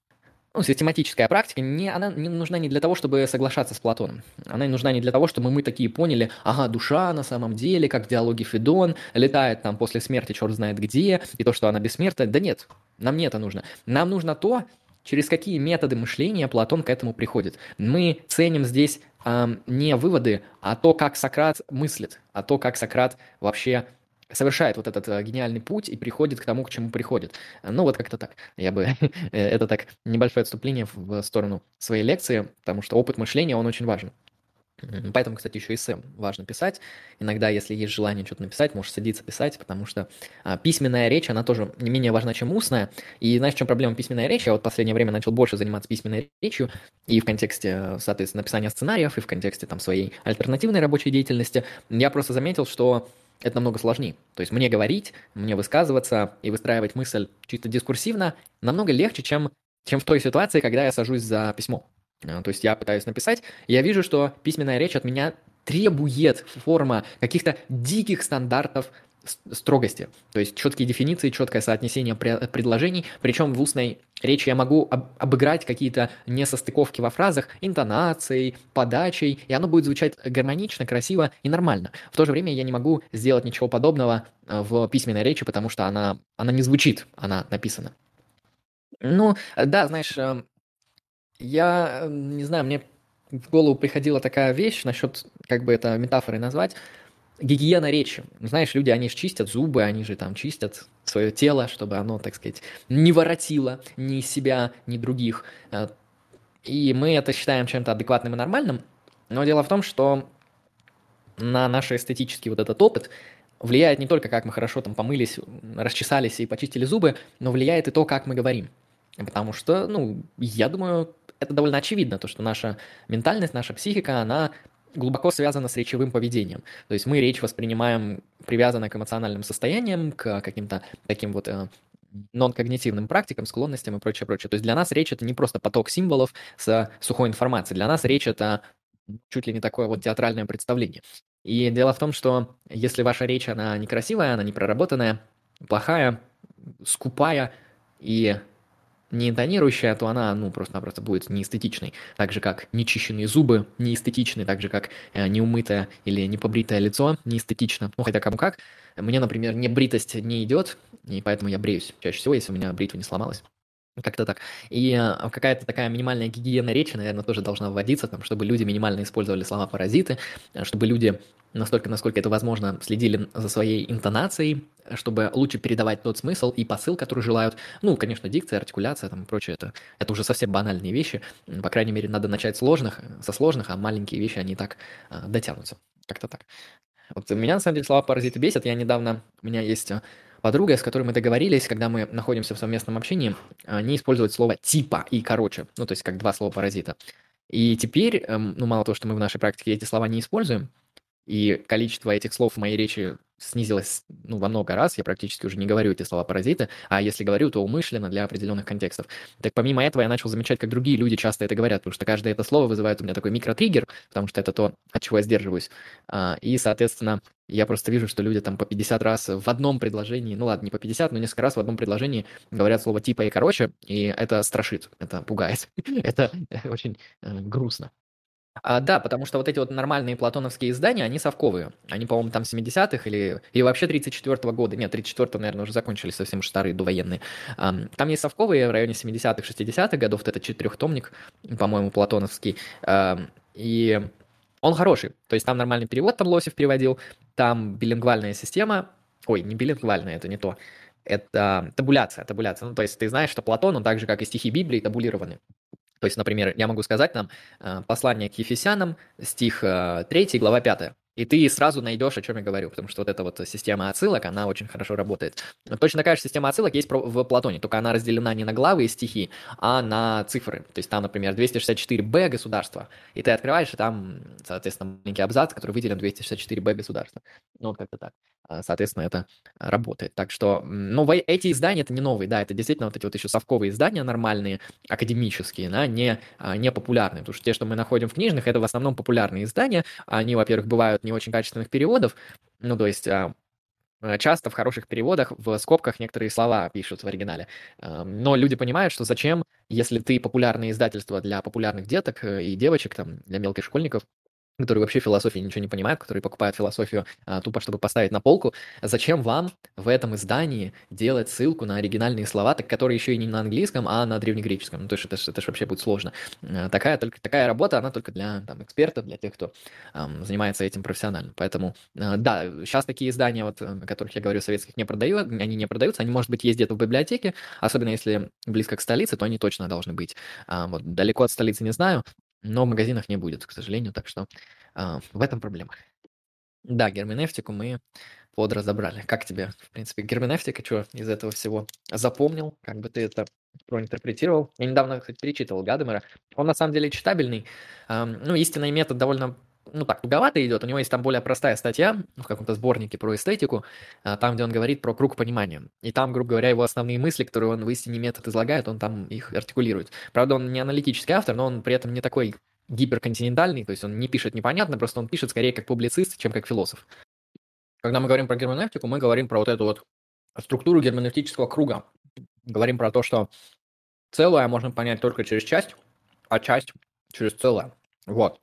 ну, систематическая практика, не, она не нужна не для того, чтобы соглашаться с Платоном. Она не нужна не для того, чтобы мы такие поняли, ага, душа на самом деле, как в диалоге Федон, летает там после смерти черт знает где, и то, что она бессмертна. Да нет, нам не это нужно. Нам нужно то, через какие методы мышления Платон к этому приходит. Мы ценим здесь э, не выводы, а то, как Сократ мыслит, а то, как Сократ вообще совершает вот этот э, гениальный путь и приходит к тому, к чему приходит. Ну, вот как-то так. Я бы... Э, это так небольшое отступление в сторону своей лекции, потому что опыт мышления, он очень важен. Поэтому, кстати, еще и сэм важно писать. Иногда, если есть желание что-то написать, можешь садиться писать, потому что а, письменная речь, она тоже не менее важна, чем устная. И знаешь, в чем проблема письменной речи? Я вот в последнее время начал больше заниматься письменной речью и в контексте, соответственно, написания сценариев, и в контексте там своей альтернативной рабочей деятельности. Я просто заметил, что это намного сложнее. То есть мне говорить, мне высказываться и выстраивать мысль чисто дискурсивно намного легче, чем, чем в той ситуации, когда я сажусь за письмо. А, то есть я пытаюсь написать, я вижу, что письменная речь от меня требует форма каких-то диких стандартов строгости. То есть четкие дефиниции, четкое соотнесение предложений. Причем в устной речи я могу об обыграть какие-то несостыковки во фразах интонацией, подачей, и оно будет звучать гармонично, красиво и нормально. В то же время я не могу сделать ничего подобного э, в письменной речи, потому что она, она не звучит, она написана. Ну, да, знаешь, эм, я эм, не знаю, мне в голову приходила такая вещь насчет, как бы это метафорой назвать, гигиена речи. Знаешь, люди, они же чистят зубы, они же там чистят свое тело, чтобы оно, так сказать, не воротило ни себя, ни других. Э, и мы это считаем чем-то адекватным и нормальным. Но дело в том, что на наш эстетический вот этот опыт влияет не только, как мы хорошо там помылись, расчесались и почистили зубы, но влияет и то, как мы говорим. Потому что, ну, я думаю, это довольно очевидно, то, что наша ментальность, наша психика, она глубоко связано с речевым поведением. То есть мы речь воспринимаем привязанно к эмоциональным состояниям, к каким-то таким вот э, нон-когнитивным практикам, склонностям и прочее, прочее. То есть для нас речь это не просто поток символов с сухой информацией. Для нас речь это чуть ли не такое вот театральное представление. И дело в том, что если ваша речь, она некрасивая, она непроработанная, плохая, скупая и не интонирующая, то она, ну, просто-напросто будет неэстетичной. Так же, как нечищенные зубы неэстетичны, так же, как э, неумытое или непобритое лицо неэстетично. Ну, хотя кому как. Мне, например, не бритость не идет, и поэтому я бреюсь чаще всего, если у меня бритва не сломалась. Как-то так. И э, какая-то такая минимальная гигиена речи, наверное, тоже должна вводиться, там, чтобы люди минимально использовали слова паразиты, э, чтобы люди настолько, насколько это возможно, следили за своей интонацией, чтобы лучше передавать тот смысл и посыл, который желают. Ну, конечно, дикция, артикуляция там и прочее, это, это уже совсем банальные вещи. По крайней мере, надо начать сложных, со сложных, а маленькие вещи, они так э, дотянутся. Как-то так. Вот меня, на самом деле, слова паразиты бесят. Я недавно, у меня есть подруга, с которой мы договорились, когда мы находимся в совместном общении, а, не использовать слово «типа» и «короче», ну, то есть как два слова паразита. И теперь, эм, ну, мало того, что мы в нашей практике эти слова не используем, и количество этих слов в моей речи снизилось ну, во много раз, я практически уже не говорю эти слова паразиты, а если говорю, то умышленно для определенных контекстов. Так помимо этого я начал замечать, как другие люди часто это говорят, потому что каждое это слово вызывает у меня такой микротриггер, потому что это то, от чего я сдерживаюсь. А, и, соответственно, я просто вижу, что люди там по 50 раз в одном предложении, ну ладно, не по 50, но несколько раз в одном предложении говорят слово типа и короче, и это страшит, это пугает, это очень э, грустно. А, да, потому что вот эти вот нормальные платоновские издания, они совковые. Они, по-моему, там 70-х или, или вообще 34-го года. Нет, 34-го, наверное, уже закончились совсем уж старые довоенные. А, там есть совковые в районе 70-х, 60-х годов. Вот этот четырехтомник, по-моему, платоновский. А, и он хороший. То есть там нормальный перевод, там Лосев переводил. Там билингвальная система. Ой, не билингвальная, это не то. Это табуляция, табуляция. Ну, то есть ты знаешь, что Платон, он так же, как и стихи Библии, табулированы. То есть, например, я могу сказать нам э, послание к Ефесянам, стих 3, э, глава 5. И ты сразу найдешь, о чем я говорю, потому что вот эта вот система отсылок, она очень хорошо работает. Точно такая же система отсылок есть в Платоне, только она разделена не на главы и стихи, а на цифры. То есть там, например, 264b государства, и ты открываешь, и там, соответственно, маленький абзац, который выделен 264b государства. Ну, вот как-то так. А, соответственно, это работает. Так что, ну, эти издания, это не новые, да, это действительно вот эти вот еще совковые издания нормальные, академические, да, не, а, не популярные, потому что те, что мы находим в книжных, это в основном популярные издания, они, во-первых, бывают не очень качественных переводов, ну, то есть а, часто в хороших переводах в скобках некоторые слова пишут в оригинале. Но люди понимают, что зачем, если ты популярное издательство для популярных деток э, и девочек, там, для мелких школьников, которые вообще философии ничего не понимают, которые покупают философию а, тупо, чтобы поставить на полку, зачем вам в этом издании делать ссылку на оригинальные слова, так, которые еще и не на английском, а на древнегреческом? Ну, то есть это, это же вообще будет сложно. А, такая, только, такая работа, она только для там, экспертов, для тех, кто а, занимается этим профессионально. Поэтому, а, да, сейчас такие издания, вот, о которых я говорю, советских не продают, они не продаются, они, может быть, есть где-то в библиотеке, особенно если близко к столице, то они точно должны быть. А, вот, далеко от столицы не знаю, но в магазинах не будет, к сожалению, так что а, в этом проблема. Да, герменевтику мы подразобрали. Как тебе, в принципе, герменевтика, что из этого всего запомнил? Как бы ты это проинтерпретировал? Я недавно, кстати, перечитывал Гадемера. Он на самом деле читабельный. Ну, истинный метод довольно ну так, туговато идет. У него есть там более простая статья в каком-то сборнике про эстетику, а, там, где он говорит про круг понимания. И там, грубо говоря, его основные мысли, которые он в истине метод излагает, он там их артикулирует. Правда, он не аналитический автор, но он при этом не такой гиперконтинентальный, то есть он не пишет непонятно, просто он пишет скорее как публицист, чем как философ. Когда мы говорим про герменевтику, мы говорим про вот эту вот структуру герменевтического круга. Говорим про то, что целое можно понять только через часть, а часть через целое. Вот.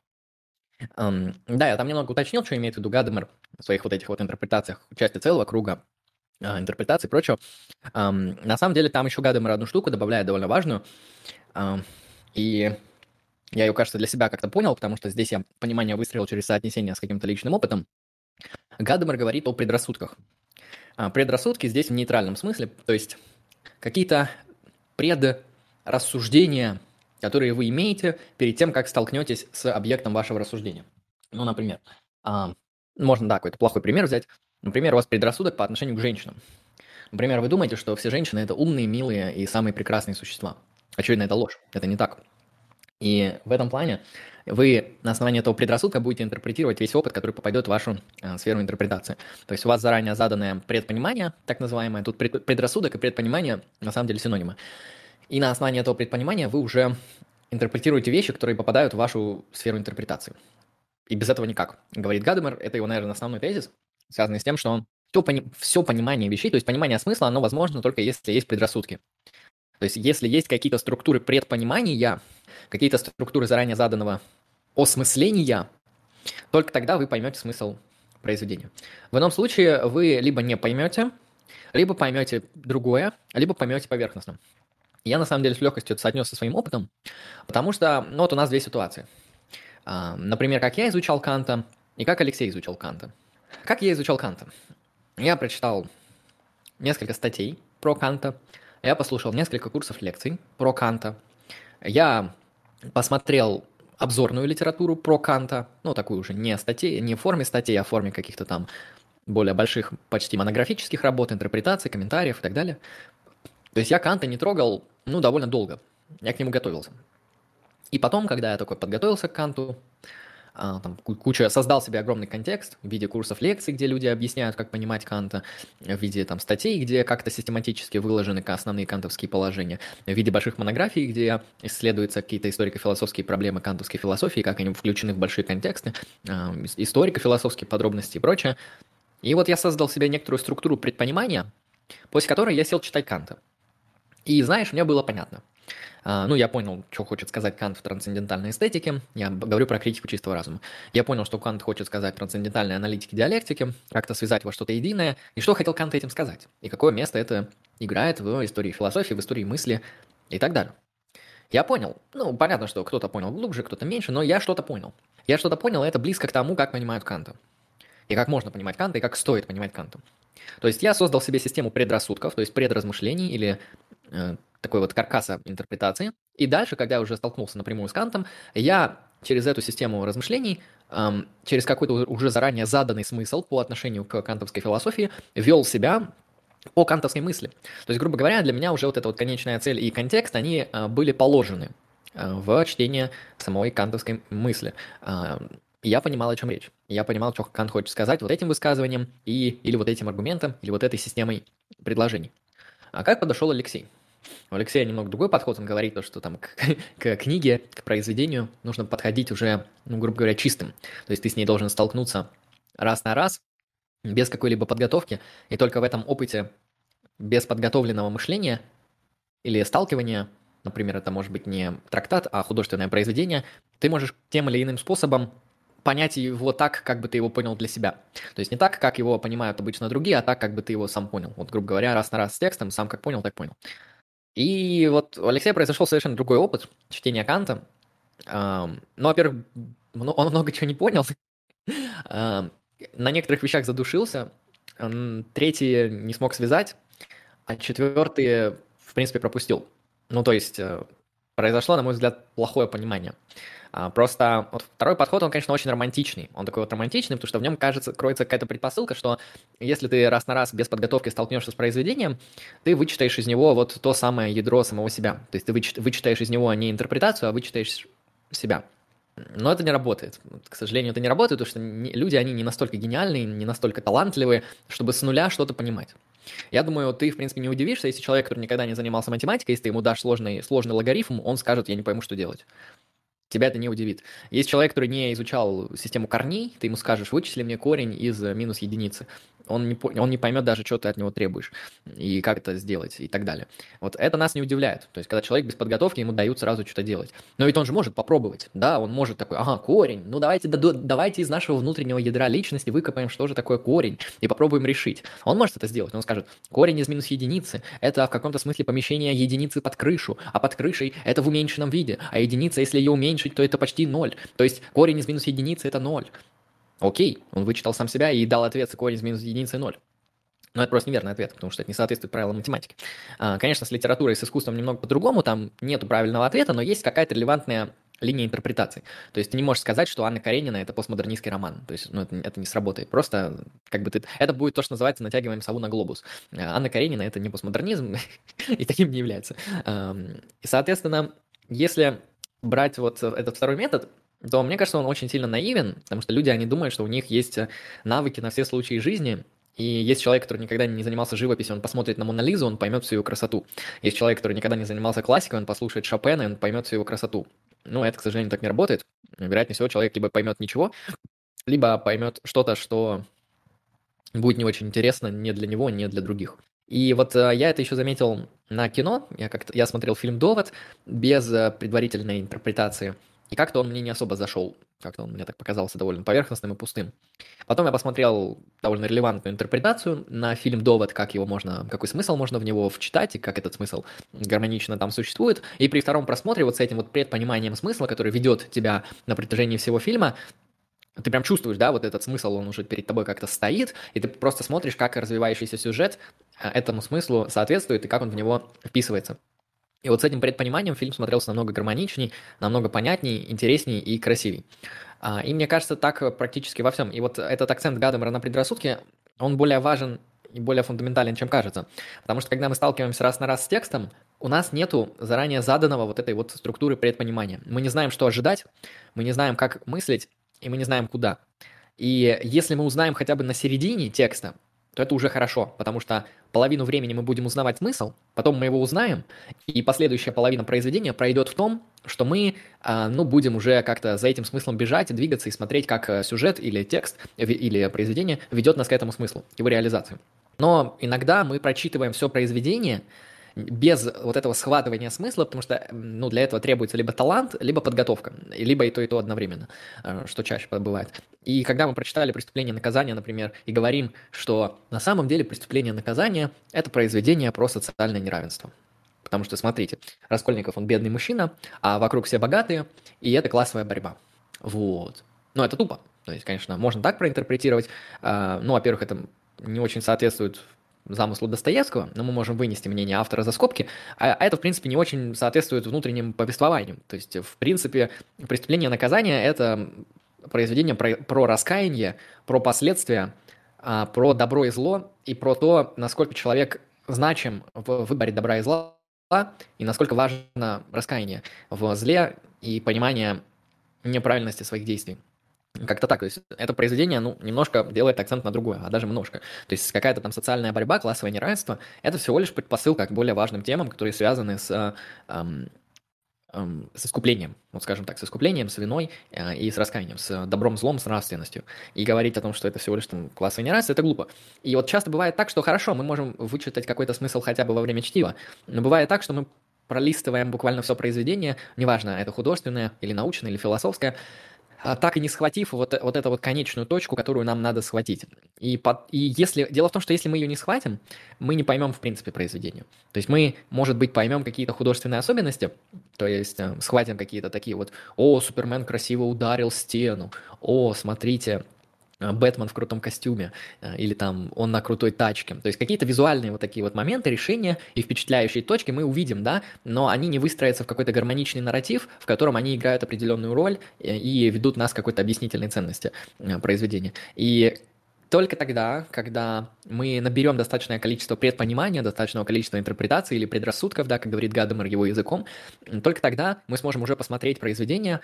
Um, да, я там немного уточнил, что имеет в виду Гадемер в своих вот этих вот интерпретациях части целого круга uh, интерпретаций и прочего. Um, на самом деле там еще Гадемер одну штуку добавляет довольно важную. Um, и я ее, кажется, для себя как-то понял, потому что здесь я понимание выстроил через соотнесение с каким-то личным опытом. Гадемер говорит о предрассудках. Uh, предрассудки здесь в нейтральном смысле, то есть какие-то предрассуждения которые вы имеете перед тем, как столкнетесь с объектом вашего рассуждения. Ну, например, а, можно, да, какой-то плохой пример взять. Например, у вас предрассудок по отношению к женщинам. Например, вы думаете, что все женщины – это умные, милые и самые прекрасные существа. Очевидно, это ложь. Это не так. И в этом плане вы на основании этого предрассудка будете интерпретировать весь опыт, который попадет в вашу э, сферу интерпретации. То есть у вас заранее заданное предпонимание, так называемое, тут предрассудок и предпонимание на самом деле синонимы. И на основании этого предпонимания вы уже интерпретируете вещи, которые попадают в вашу сферу интерпретации. и без этого никак. Говорит Гадамер, это его, наверное, основной тезис, связанный с тем, что все, пони- все понимание вещей, то есть понимание смысла, оно возможно только если есть предрассудки. То есть если есть какие-то структуры предпонимания, какие-то структуры заранее заданного осмысления, только тогда вы поймете смысл произведения. В ином случае вы либо не поймете, либо поймете другое, либо поймете поверхностно. Я на самом деле с легкостью это соотнес со своим опытом, потому что ну, вот у нас две ситуации. А, например, как я изучал Канта и как Алексей изучал Канта. Как я изучал Канта? Я прочитал несколько статей про Канта, я послушал несколько курсов лекций про Канта, я посмотрел обзорную литературу про Канта, ну, такую уже не статей, не в форме статей, а в форме каких-то там более больших, почти монографических работ, интерпретаций, комментариев и так далее. То есть я Канта не трогал, ну, довольно долго. Я к нему готовился. И потом, когда я такой подготовился к Канту, а, там куча, создал себе огромный контекст в виде курсов лекций, где люди объясняют, как понимать Канта, в виде там статей, где как-то систематически выложены основные кантовские положения, в виде больших монографий, где исследуются какие-то историко-философские проблемы кантовской философии, как они включены в большие контексты, а, историко-философские подробности и прочее. И вот я создал себе некоторую структуру предпонимания, после которой я сел читать Канта. И знаешь, мне было понятно. А, ну, я понял, что хочет сказать Кант в трансцендентальной эстетике. Я говорю про критику чистого разума. Я понял, что Кант хочет сказать в трансцендентальной аналитике диалектики, как-то связать во что-то единое, и что хотел Кант этим сказать, и какое место это играет в истории философии, в истории мысли и так далее. Я понял. Ну, понятно, что кто-то понял глубже, кто-то меньше, но я что-то понял. Я что-то понял, это близко к тому, как понимают Канта. И как можно понимать Канта, и как стоит понимать Канта. То есть я создал себе систему предрассудков, то есть предразмышлений или такой вот каркаса интерпретации. И дальше, когда я уже столкнулся напрямую с Кантом, я через эту систему размышлений, через какой-то уже заранее заданный смысл по отношению к кантовской философии, вел себя по кантовской мысли. То есть, грубо говоря, для меня уже вот эта вот конечная цель и контекст, они э, были положены э, в чтение самой кантовской мысли. Э, я понимал, о чем речь. Я понимал, что Кант хочет сказать вот этим высказыванием и, или вот этим аргументом, или вот этой системой предложений. А как подошел Алексей? У Алексея немного другой подход, он говорит, то, что там к, к книге, к произведению нужно подходить уже, ну, грубо говоря, чистым. То есть ты с ней должен столкнуться раз на раз, без какой-либо подготовки, и только в этом опыте без подготовленного мышления или сталкивания, например, это может быть не трактат, а художественное произведение, ты можешь тем или иным способом понять его так, как бы ты его понял для себя. То есть не так, как его понимают обычно другие, а так, как бы ты его сам понял. Вот, грубо говоря, раз на раз с текстом, сам как понял, так понял. И вот у Алексея произошел совершенно другой опыт чтения Канта. Ну, во-первых, он много чего не понял. На некоторых вещах задушился. Третий не смог связать, а четвертый, в принципе, пропустил. Ну, то есть э, произошло, на мой взгляд, плохое понимание. А, просто вот второй подход, он, конечно, очень романтичный. Он такой вот романтичный, потому что в нем, кажется, кроется какая-то предпосылка, что если ты раз на раз без подготовки столкнешься с произведением, ты вычитаешь из него вот то самое ядро самого себя. То есть ты вычитаешь из него не интерпретацию, а вычитаешь себя. Но это не работает. К сожалению, это не работает, потому что люди, они не настолько гениальные, не настолько талантливые, чтобы с нуля что-то понимать. Я думаю, ты, в принципе, не удивишься, если человек, который никогда не занимался математикой, если ты ему дашь сложный, сложный логарифм, он скажет, я не пойму, что делать тебя это не удивит. Есть человек, который не изучал систему корней, ты ему скажешь, вычисли мне корень из минус единицы он не, он не поймет даже, что ты от него требуешь, и как это сделать, и так далее. Вот это нас не удивляет. То есть, когда человек без подготовки, ему дают сразу что-то делать. Но ведь он же может попробовать, да, он может такой, ага, корень, ну давайте, да, давайте из нашего внутреннего ядра личности выкопаем, что же такое корень, и попробуем решить. Он может это сделать, он скажет, корень из минус единицы, это в каком-то смысле помещение единицы под крышу, а под крышей это в уменьшенном виде, а единица, если ее уменьшить, то это почти ноль. То есть корень из минус единицы это ноль. Окей, он вычитал сам себя и дал ответ корень из минус единицы ноль. Но это просто неверный ответ, потому что это не соответствует правилам математики. А, конечно, с литературой и с искусством немного по-другому, там нет правильного ответа, но есть какая-то релевантная линия интерпретации. То есть ты не можешь сказать, что Анна Каренина – это постмодернистский роман. То есть ну, это, это не сработает. Просто как бы ты... Это будет то, что называется «натягиваем сову на глобус». А, Анна Каренина – это не постмодернизм, и таким не является. И, соответственно, если брать вот этот второй метод, то мне кажется, он очень сильно наивен, потому что люди, они думают, что у них есть э, навыки на все случаи жизни, и есть человек, который никогда не занимался живописью, он посмотрит на Монолизу, он поймет всю ее красоту. Есть человек, который никогда не занимался классикой, он послушает Шопена, и он поймет всю его красоту. Ну, это, к сожалению, так не работает. вероятнее всего, человек либо поймет ничего, либо поймет что-то, что будет не очень интересно ни для него, ни для других. И вот э, я это еще заметил на кино. Я как-то я смотрел фильм «Довод» без э, предварительной интерпретации. И как-то он мне не особо зашел. Как-то он мне так показался довольно поверхностным и пустым. Потом я посмотрел довольно релевантную интерпретацию на фильм «Довод», как его можно, какой смысл можно в него вчитать, и как этот смысл гармонично там существует. И при втором просмотре вот с этим вот предпониманием смысла, который ведет тебя на протяжении всего фильма, ты прям чувствуешь, да, вот этот смысл, он уже перед тобой как-то стоит, и ты просто смотришь, как развивающийся сюжет э, этому смыслу соответствует и как он в него вписывается. И вот с этим предпониманием фильм смотрелся намного гармоничней, намного понятней, интересней и красивей. А, и мне кажется, так практически во всем. И вот этот акцент Гадамера на предрассудке, он более важен и более фундаментален, чем кажется. Потому что когда мы сталкиваемся раз на раз с текстом, у нас нету заранее заданного вот этой вот структуры предпонимания. Мы не знаем, что ожидать, мы не знаем, как мыслить, и мы не знаем куда. И если мы узнаем хотя бы на середине текста, то это уже хорошо, потому что половину времени мы будем узнавать смысл, потом мы его узнаем, и последующая половина произведения пройдет в том, что мы, а, ну, будем уже как-то за этим смыслом бежать, двигаться и смотреть, как э, сюжет или текст или произведение ведет нас к этому смыслу, его реализации. Но иногда мы прочитываем все произведение, без вот этого схватывания смысла, потому что ну, для этого требуется либо талант, либо подготовка, либо и то, и то одновременно, э, что чаще бывает. И когда мы прочитали «Преступление и наказание», например, и говорим, что на самом деле «Преступление и наказание» — это произведение про социальное неравенство. Потому что, смотрите, Раскольников, он бедный мужчина, а вокруг все богатые, и это классовая борьба. Вот. Но это тупо. То есть, конечно, можно так проинтерпретировать. А, ну, во-первых, это не очень соответствует замыслу Достоевского, но мы можем вынести мнение автора за скобки, а это, в принципе, не очень соответствует внутренним повествованиям. То есть, в принципе, «Преступление и наказание» — это произведение про, про раскаяние, про последствия, а, про добро и зло и про то, насколько человек значим в выборе добра и зла, и насколько важно раскаяние в зле и понимание неправильности своих действий. Как-то так. То есть это произведение, ну, немножко делает акцент на другое, а даже немножко. То есть какая-то там социальная борьба, классовое неравенство, это всего лишь предпосылка к более важным темам, которые связаны с эм, эм, с искуплением, вот скажем так, с искуплением, с виной э, и с раскаянием, с добром, злом, с нравственностью. И говорить о том, что это всего лишь там классовое неравенство, это глупо. И вот часто бывает так, что хорошо, мы можем вычитать какой-то смысл хотя бы во время чтива, но бывает так, что мы пролистываем буквально все произведение, неважно, это художественное или научное, или философское, так и не схватив вот, вот эту вот конечную точку, которую нам надо схватить. И, под, и если, дело в том, что если мы ее не схватим, мы не поймем, в принципе, произведение. То есть мы, может быть, поймем какие-то художественные особенности, то есть э, схватим какие-то такие вот, о, Супермен красиво ударил стену, о, смотрите, Э, Бэтмен в крутом костюме, э, или там он на крутой тачке. То есть какие-то визуальные вот такие вот моменты, решения и впечатляющие точки мы увидим, да, но они не выстроятся в какой-то гармоничный нарратив, в котором они играют определенную роль э, и ведут нас к какой-то объяснительной ценности произведения. И только тогда, когда мы наберем достаточное количество предпонимания, достаточного количества интерпретаций или предрассудков, да, как говорит Гадамер его языком, только тогда мы сможем уже посмотреть произведение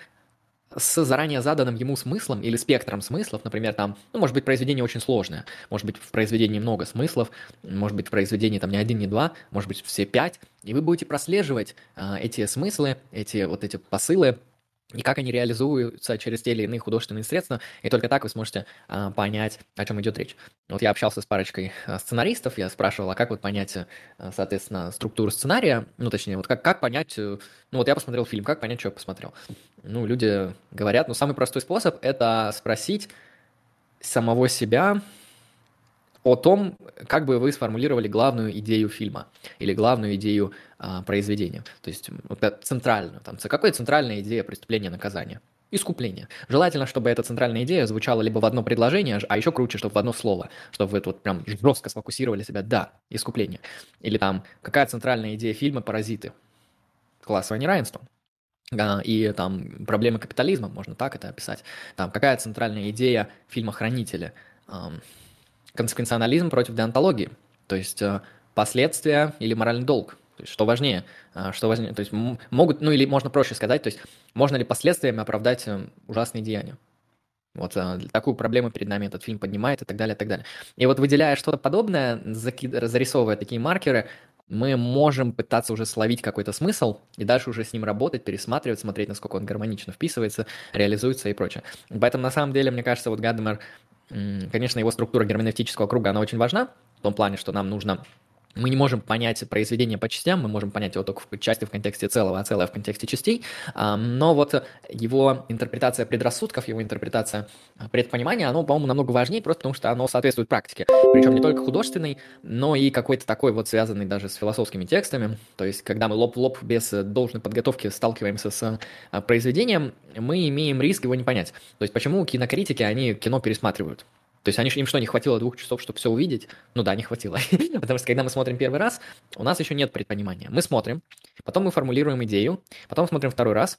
с заранее заданным ему смыслом или спектром смыслов, например, там, ну, может быть, произведение очень сложное, может быть, в произведении много смыслов, может быть, в произведении там не один, не два, может быть, все пять, и вы будете прослеживать э, эти смыслы, эти вот эти посылы и как они реализуются через те или иные художественные средства, и только так вы сможете а, понять, о чем идет речь. Вот я общался с парочкой а, сценаристов, я спрашивал, а как вот понять, а, соответственно, структуру сценария, ну, точнее, вот как, как понять, э, ну, вот я посмотрел фильм, как понять, что я посмотрел. Ну, люди говорят, ну, самый простой способ – это спросить самого себя, о том, как бы вы сформулировали главную идею фильма или главную идею а, произведения. То есть вот центральную. Там, какая центральная идея преступления наказания? Искупление. Желательно, чтобы эта центральная идея звучала либо в одно предложение, а еще круче, чтобы в одно слово, чтобы вы тут прям жестко сфокусировали себя. Да, искупление. Или там, какая центральная идея фильма «Паразиты»? Классовое неравенство. А, и там проблемы капитализма, можно так это описать. Там, какая центральная идея фильма «Хранители»? Консеквенционализм против деонтологии, то есть э, последствия или моральный долг. То есть, что важнее? Э, что важнее? То есть, могут, ну или можно проще сказать, то есть, можно ли последствиями оправдать э, ужасные деяния? Вот такую проблему перед нами этот фильм поднимает и так далее, и так далее. И вот выделяя что-то подобное, зарисовывая такие маркеры, мы можем пытаться уже словить какой-то смысл и дальше уже с ним работать, пересматривать, смотреть, насколько он гармонично вписывается, реализуется и прочее. Поэтому, на самом деле, мне кажется, вот Гадамер, конечно, его структура герменевтического круга, она очень важна, в том плане, что нам нужно мы не можем понять произведение по частям, мы можем понять его только в части в контексте целого, а целое в контексте частей, но вот его интерпретация предрассудков, его интерпретация а, предпонимания, оно, по-моему, намного важнее, просто потому что оно соответствует практике, причем не только художественной, но и какой-то такой вот связанный даже с философскими текстами, то есть когда мы лоб в лоб без должной подготовки сталкиваемся с а, произведением, мы имеем риск его не понять. То есть почему кинокритики, они кино пересматривают? То есть они, им что, не хватило двух часов, чтобы все увидеть? Ну да, не хватило. Потому что когда мы смотрим первый раз, у нас еще нет предпонимания. Мы смотрим, потом мы формулируем идею, потом смотрим второй раз,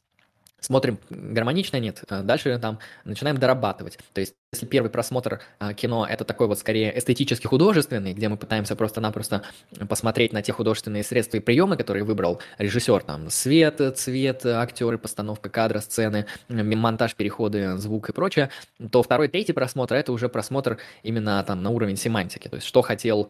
смотрим, гармонично нет, а дальше там начинаем дорабатывать. То есть, если первый просмотр а, кино это такой вот скорее эстетически художественный, где мы пытаемся просто-напросто посмотреть на те художественные средства и приемы, которые выбрал режиссер, там свет, цвет, актеры, постановка кадра, сцены, монтаж, переходы, звук и прочее, то второй, третий просмотр это уже просмотр именно там на уровень семантики, то есть что хотел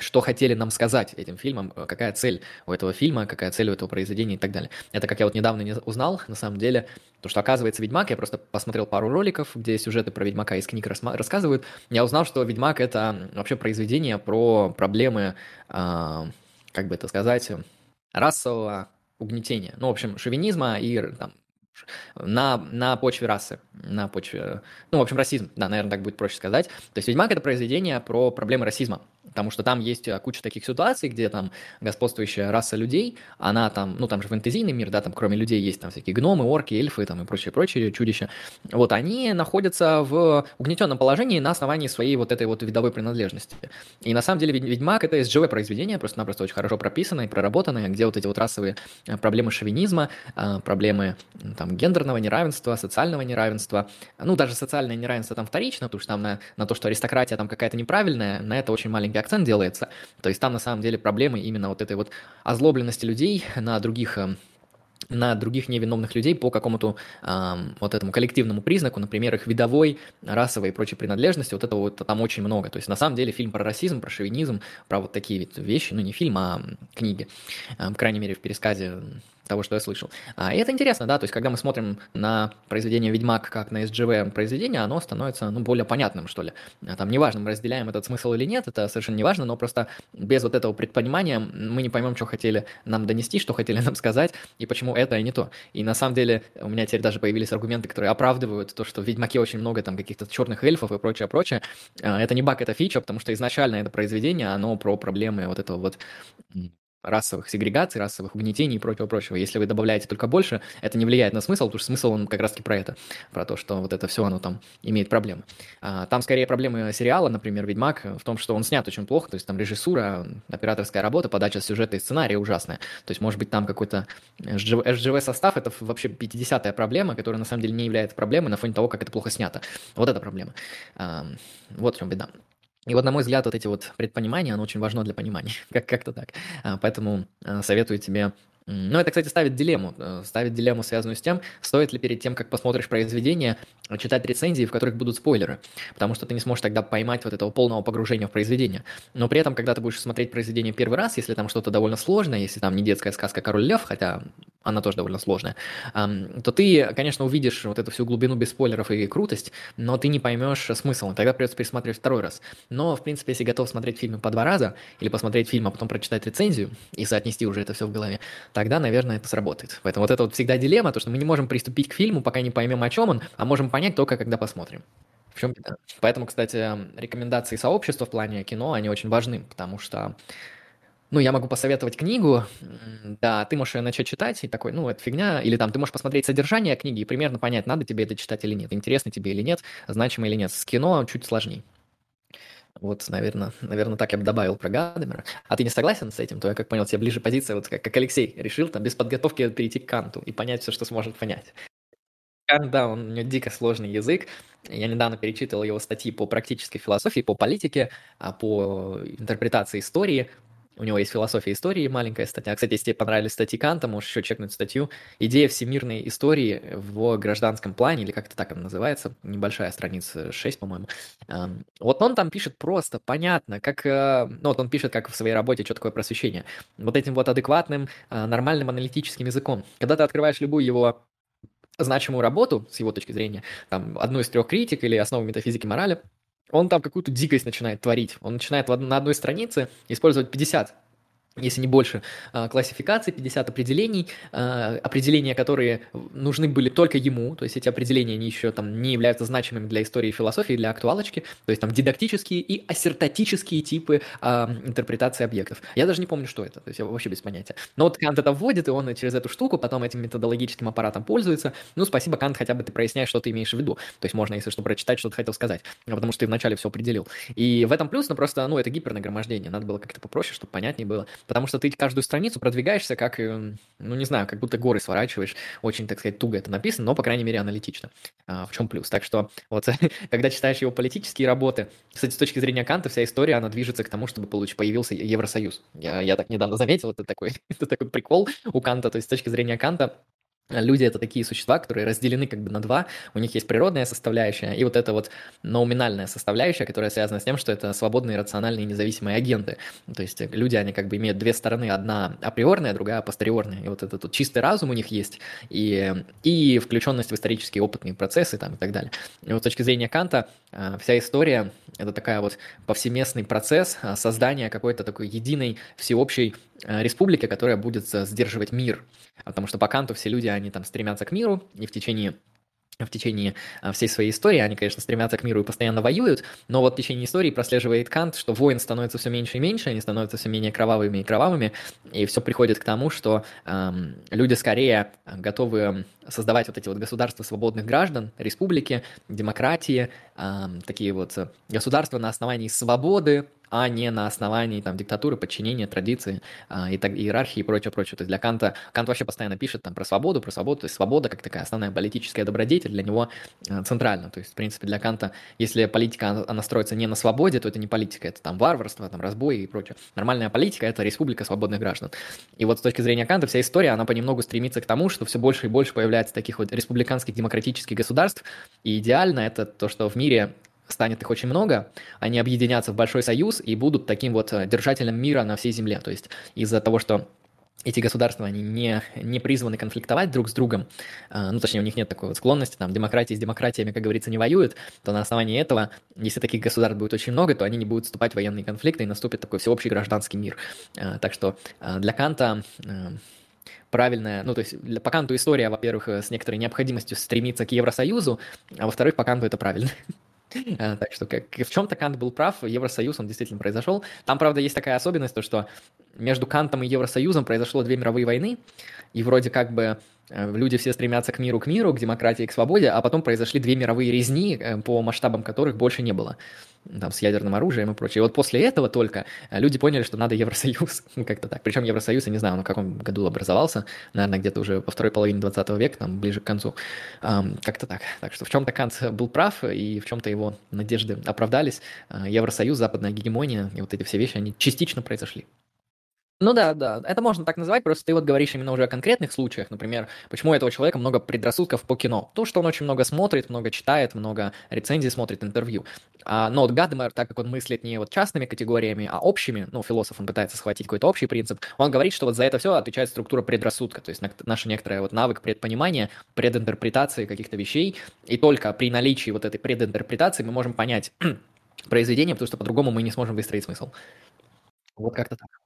что хотели нам сказать этим фильмом, э, какая цель у этого фильма, какая цель у этого произведения и так далее. Это, как я вот недавно не узнал, на самом деле, то, что оказывается «Ведьмак», я просто посмотрел пару роликов, где сюжеты про Ведьмака из книг рассказывают, я узнал, что «Ведьмак» — это вообще произведение про проблемы, э, как бы это сказать, расового угнетения, ну, в общем, шовинизма и там, на, на почве расы, на почве, ну, в общем, расизм, да, наверное, так будет проще сказать. То есть «Ведьмак» — это произведение про проблемы расизма, потому что там есть э, куча таких ситуаций, где там господствующая раса людей, она там, ну, там же фэнтезийный мир, да, там кроме людей есть там всякие гномы, орки, эльфы там и прочие-прочие чудища. Вот, они находятся в угнетенном положении на основании своей вот этой вот видовой принадлежности. И на самом деле «Ведьмак» — это SGV произведение, просто-напросто очень хорошо прописанное, проработанное, где вот эти вот расовые э, проблемы шовинизма, э, проблемы там гендерного неравенства, социального неравенства, ну, даже социальное неравенство там вторично, потому что там на, на то, что аристократия там какая-то неправильная, на это очень маленький акцент делается. То есть там на самом деле проблемы именно вот этой вот озлобленности людей на других э, на других невиновных людей по какому-то э, вот этому коллективному признаку, например, их видовой, расовой и прочей принадлежности, вот этого вот там очень много. То есть на самом деле фильм про расизм, про шовинизм, про вот такие вещи, ну не фильм, а книги, э, по крайней мере в пересказе того, что я слышал. А, и это интересно, да, то есть когда мы смотрим на произведение «Ведьмак» как на SGV произведение, оно становится, ну, более понятным, что ли. А, там неважно, мы разделяем этот смысл или нет, это совершенно неважно, но просто без вот этого предпонимания мы не поймем, что хотели нам донести, что хотели нам сказать, и почему это и не то. И на самом деле у меня теперь даже появились аргументы, которые оправдывают то, что в «Ведьмаке» очень много там каких-то черных эльфов и прочее, прочее. А, это не баг, это фича, потому что изначально это произведение, оно про проблемы вот этого вот расовых сегрегаций, расовых угнетений и прочего-прочего. Если вы добавляете только больше, это не влияет на смысл, потому что смысл он как раз-таки про это, про то, что вот это все оно там имеет проблемы. А, там скорее проблемы сериала, например, «Ведьмак», в том, что он снят очень плохо, то есть там режиссура, операторская работа, подача сюжета и сценария ужасная. То есть, может быть, там какой-то SGV-состав, это вообще 50-я проблема, которая на самом деле не является проблемой на фоне того, как это плохо снято. Вот это проблема. А, вот в чем беда. И вот, на мой взгляд, вот эти вот предпонимания, оно очень важно для понимания. как- как-то так. А, поэтому а, советую тебе ну, это, кстати, ставит дилемму. Э, ставит дилемму, связанную с тем, стоит ли перед тем, как посмотришь произведение, читать рецензии, в которых будут спойлеры. Потому что ты не сможешь тогда поймать вот этого полного погружения в произведение. Но при этом, когда ты будешь смотреть произведение первый раз, если там что-то довольно сложное, если там не детская сказка «Король лев», хотя она тоже довольно сложная, то ты, конечно, увидишь вот эту всю глубину без спойлеров и крутость, но ты не поймешь смысл. Тогда придется пересматривать второй раз. Но, в принципе, если готов смотреть фильмы по два раза, или посмотреть фильм, а потом прочитать рецензию и соотнести уже это все в голове, тогда, наверное, это сработает. Поэтому вот это вот всегда дилемма, то, что мы не можем приступить к фильму, пока не поймем, о чем он, а можем понять только, когда посмотрим. В чем беда? Поэтому, кстати, рекомендации сообщества в плане кино, они очень важны, потому что ну, я могу посоветовать книгу, да, ты можешь ее начать читать, и такой, ну, это фигня, или там ты можешь посмотреть содержание книги и примерно понять, надо тебе это читать или нет, интересно тебе или нет, значимо или нет. С кино чуть сложнее. Вот, наверное, наверное, так я бы добавил про Гадамера. А ты не согласен с этим? То я как понял, тебе ближе позиция, вот как, как Алексей решил там без подготовки перейти к Канту и понять все, что сможет понять. Кант, да, он, у него дико сложный язык. Я недавно перечитывал его статьи по практической философии, по политике, а, по интерпретации истории. У него есть философия истории, маленькая статья. Кстати, если тебе понравились статьи Канта, можешь еще чекнуть статью «Идея всемирной истории в гражданском плане», или как-то так она называется, небольшая страница 6, по-моему. Вот он там пишет просто, понятно, как... Э, ну, вот он пишет, как в своей работе, что такое просвещение. Вот этим вот адекватным, э, нормальным аналитическим языком. Когда ты открываешь любую его значимую работу, с его точки зрения, там, одну из трех критик или основы метафизики морали, он там какую-то дикость начинает творить. Он начинает на одной странице использовать 50 если не больше, а, классификаций, 50 определений, а, определения, которые нужны были только ему, то есть эти определения, они еще там не являются значимыми для истории и философии, для актуалочки, то есть там дидактические и ассертатические типы а, интерпретации объектов. Я даже не помню, что это, то есть я вообще без понятия. Но вот Кант это вводит, и он через эту штуку потом этим методологическим аппаратом пользуется. Ну, спасибо, Кант, хотя бы ты проясняешь, что ты имеешь в виду. То есть можно, если что, прочитать, что ты хотел сказать, потому что ты вначале все определил. И в этом плюс, но ну, просто, ну, это гипернагромождение, надо было как-то попроще, чтобы понятнее было. Потому что ты каждую страницу продвигаешься как, ну не знаю, как будто горы сворачиваешь. Очень, так сказать, туго это написано, но, по крайней мере, аналитично. А, в чем плюс? Так что вот, когда читаешь его политические работы, кстати, с точки зрения Канта, вся история, она движется к тому, чтобы получ, появился Евросоюз. Я, я так недавно заметил, это такой, это такой прикол у Канта. То есть с точки зрения Канта, Люди — это такие существа, которые разделены как бы на два. У них есть природная составляющая и вот эта вот номинальная составляющая, которая связана с тем, что это свободные, рациональные, независимые агенты. То есть люди, они как бы имеют две стороны. Одна априорная, другая апостериорная. И вот этот вот чистый разум у них есть, и, и включенность в исторические опытные процессы там, и так далее. И вот с точки зрения Канта а, вся история — это такая вот повсеместный процесс а, создания какой-то такой единой всеобщей а, республики, которая будет сдерживать мир. Потому что по Канту все люди, они там стремятся к миру, и в течение в течение всей своей истории. Они, конечно, стремятся к миру и постоянно воюют, но вот в течение истории прослеживает Кант, что войн становится все меньше и меньше, они становятся все менее кровавыми и кровавыми, и все приходит к тому, что эм, люди скорее готовы создавать вот эти вот государства свободных граждан, республики, демократии, эм, такие вот государства на основании свободы, а не на основании там диктатуры, подчинения, традиции, а, и так, иерархии и прочее, прочее. То есть для Канта, Кант вообще постоянно пишет там про свободу, про свободу, то есть свобода как такая основная политическая добродетель для него а, центральна. То есть, в принципе, для Канта, если политика, она строится не на свободе, то это не политика, это там варварство, там разбой и прочее. Нормальная политика – это республика свободных граждан. И вот с точки зрения Канта вся история, она понемногу стремится к тому, что все больше и больше появляется таких вот республиканских демократических государств, и идеально это то, что в мире станет их очень много, они объединятся в большой союз и будут таким вот э, держателем мира на всей земле. То есть из-за того, что эти государства, они не, не призваны конфликтовать друг с другом, э, ну, точнее, у них нет такой вот склонности, там, демократии с демократиями, как говорится, не воюют, то на основании этого, если таких государств будет очень много, то они не будут вступать в военные конфликты, и наступит такой всеобщий гражданский мир. Э, так что для Канта правильная, ну, то есть для, по Канту история, во-первых, с некоторой необходимостью стремиться к Евросоюзу, а во-вторых, по Канту это правильно. Э, так что как, в чем-то Кант был прав, Евросоюз, он действительно произошел. Там, правда, есть такая особенность, то, что между Кантом и Евросоюзом произошло две мировые войны, и вроде как бы Э, люди все стремятся к миру, к миру, к демократии, к свободе, а потом произошли две мировые резни, э, по масштабам которых больше не было, там, с ядерным оружием и прочее. И вот после этого только э, люди поняли, что надо Евросоюз, ну, как-то так. Причем Евросоюз, я не знаю, в каком году образовался, наверное, где-то уже во второй половине 20 века, там, ближе к концу. Как-то так. Так что в чем-то Кант был прав, и в чем-то его надежды оправдались. Евросоюз, западная гегемония, и вот эти все вещи, они частично произошли. Ну да, да, это можно так называть, просто ты вот говоришь именно уже о конкретных случаях, например, почему у этого человека много предрассудков по кино. То, что он очень много смотрит, много читает, много рецензий смотрит, интервью. А, но вот Гадмер, так как он мыслит не вот частными категориями, а общими, ну, философ, он пытается схватить какой-то общий принцип, он говорит, что вот за это все отвечает структура предрассудка, то есть наша некоторая вот навык предпонимания, прединтерпретации каких-то вещей, и только при наличии вот этой прединтерпретации мы можем понять произведение, потому что по-другому мы не сможем выстроить смысл. Вот как-то так.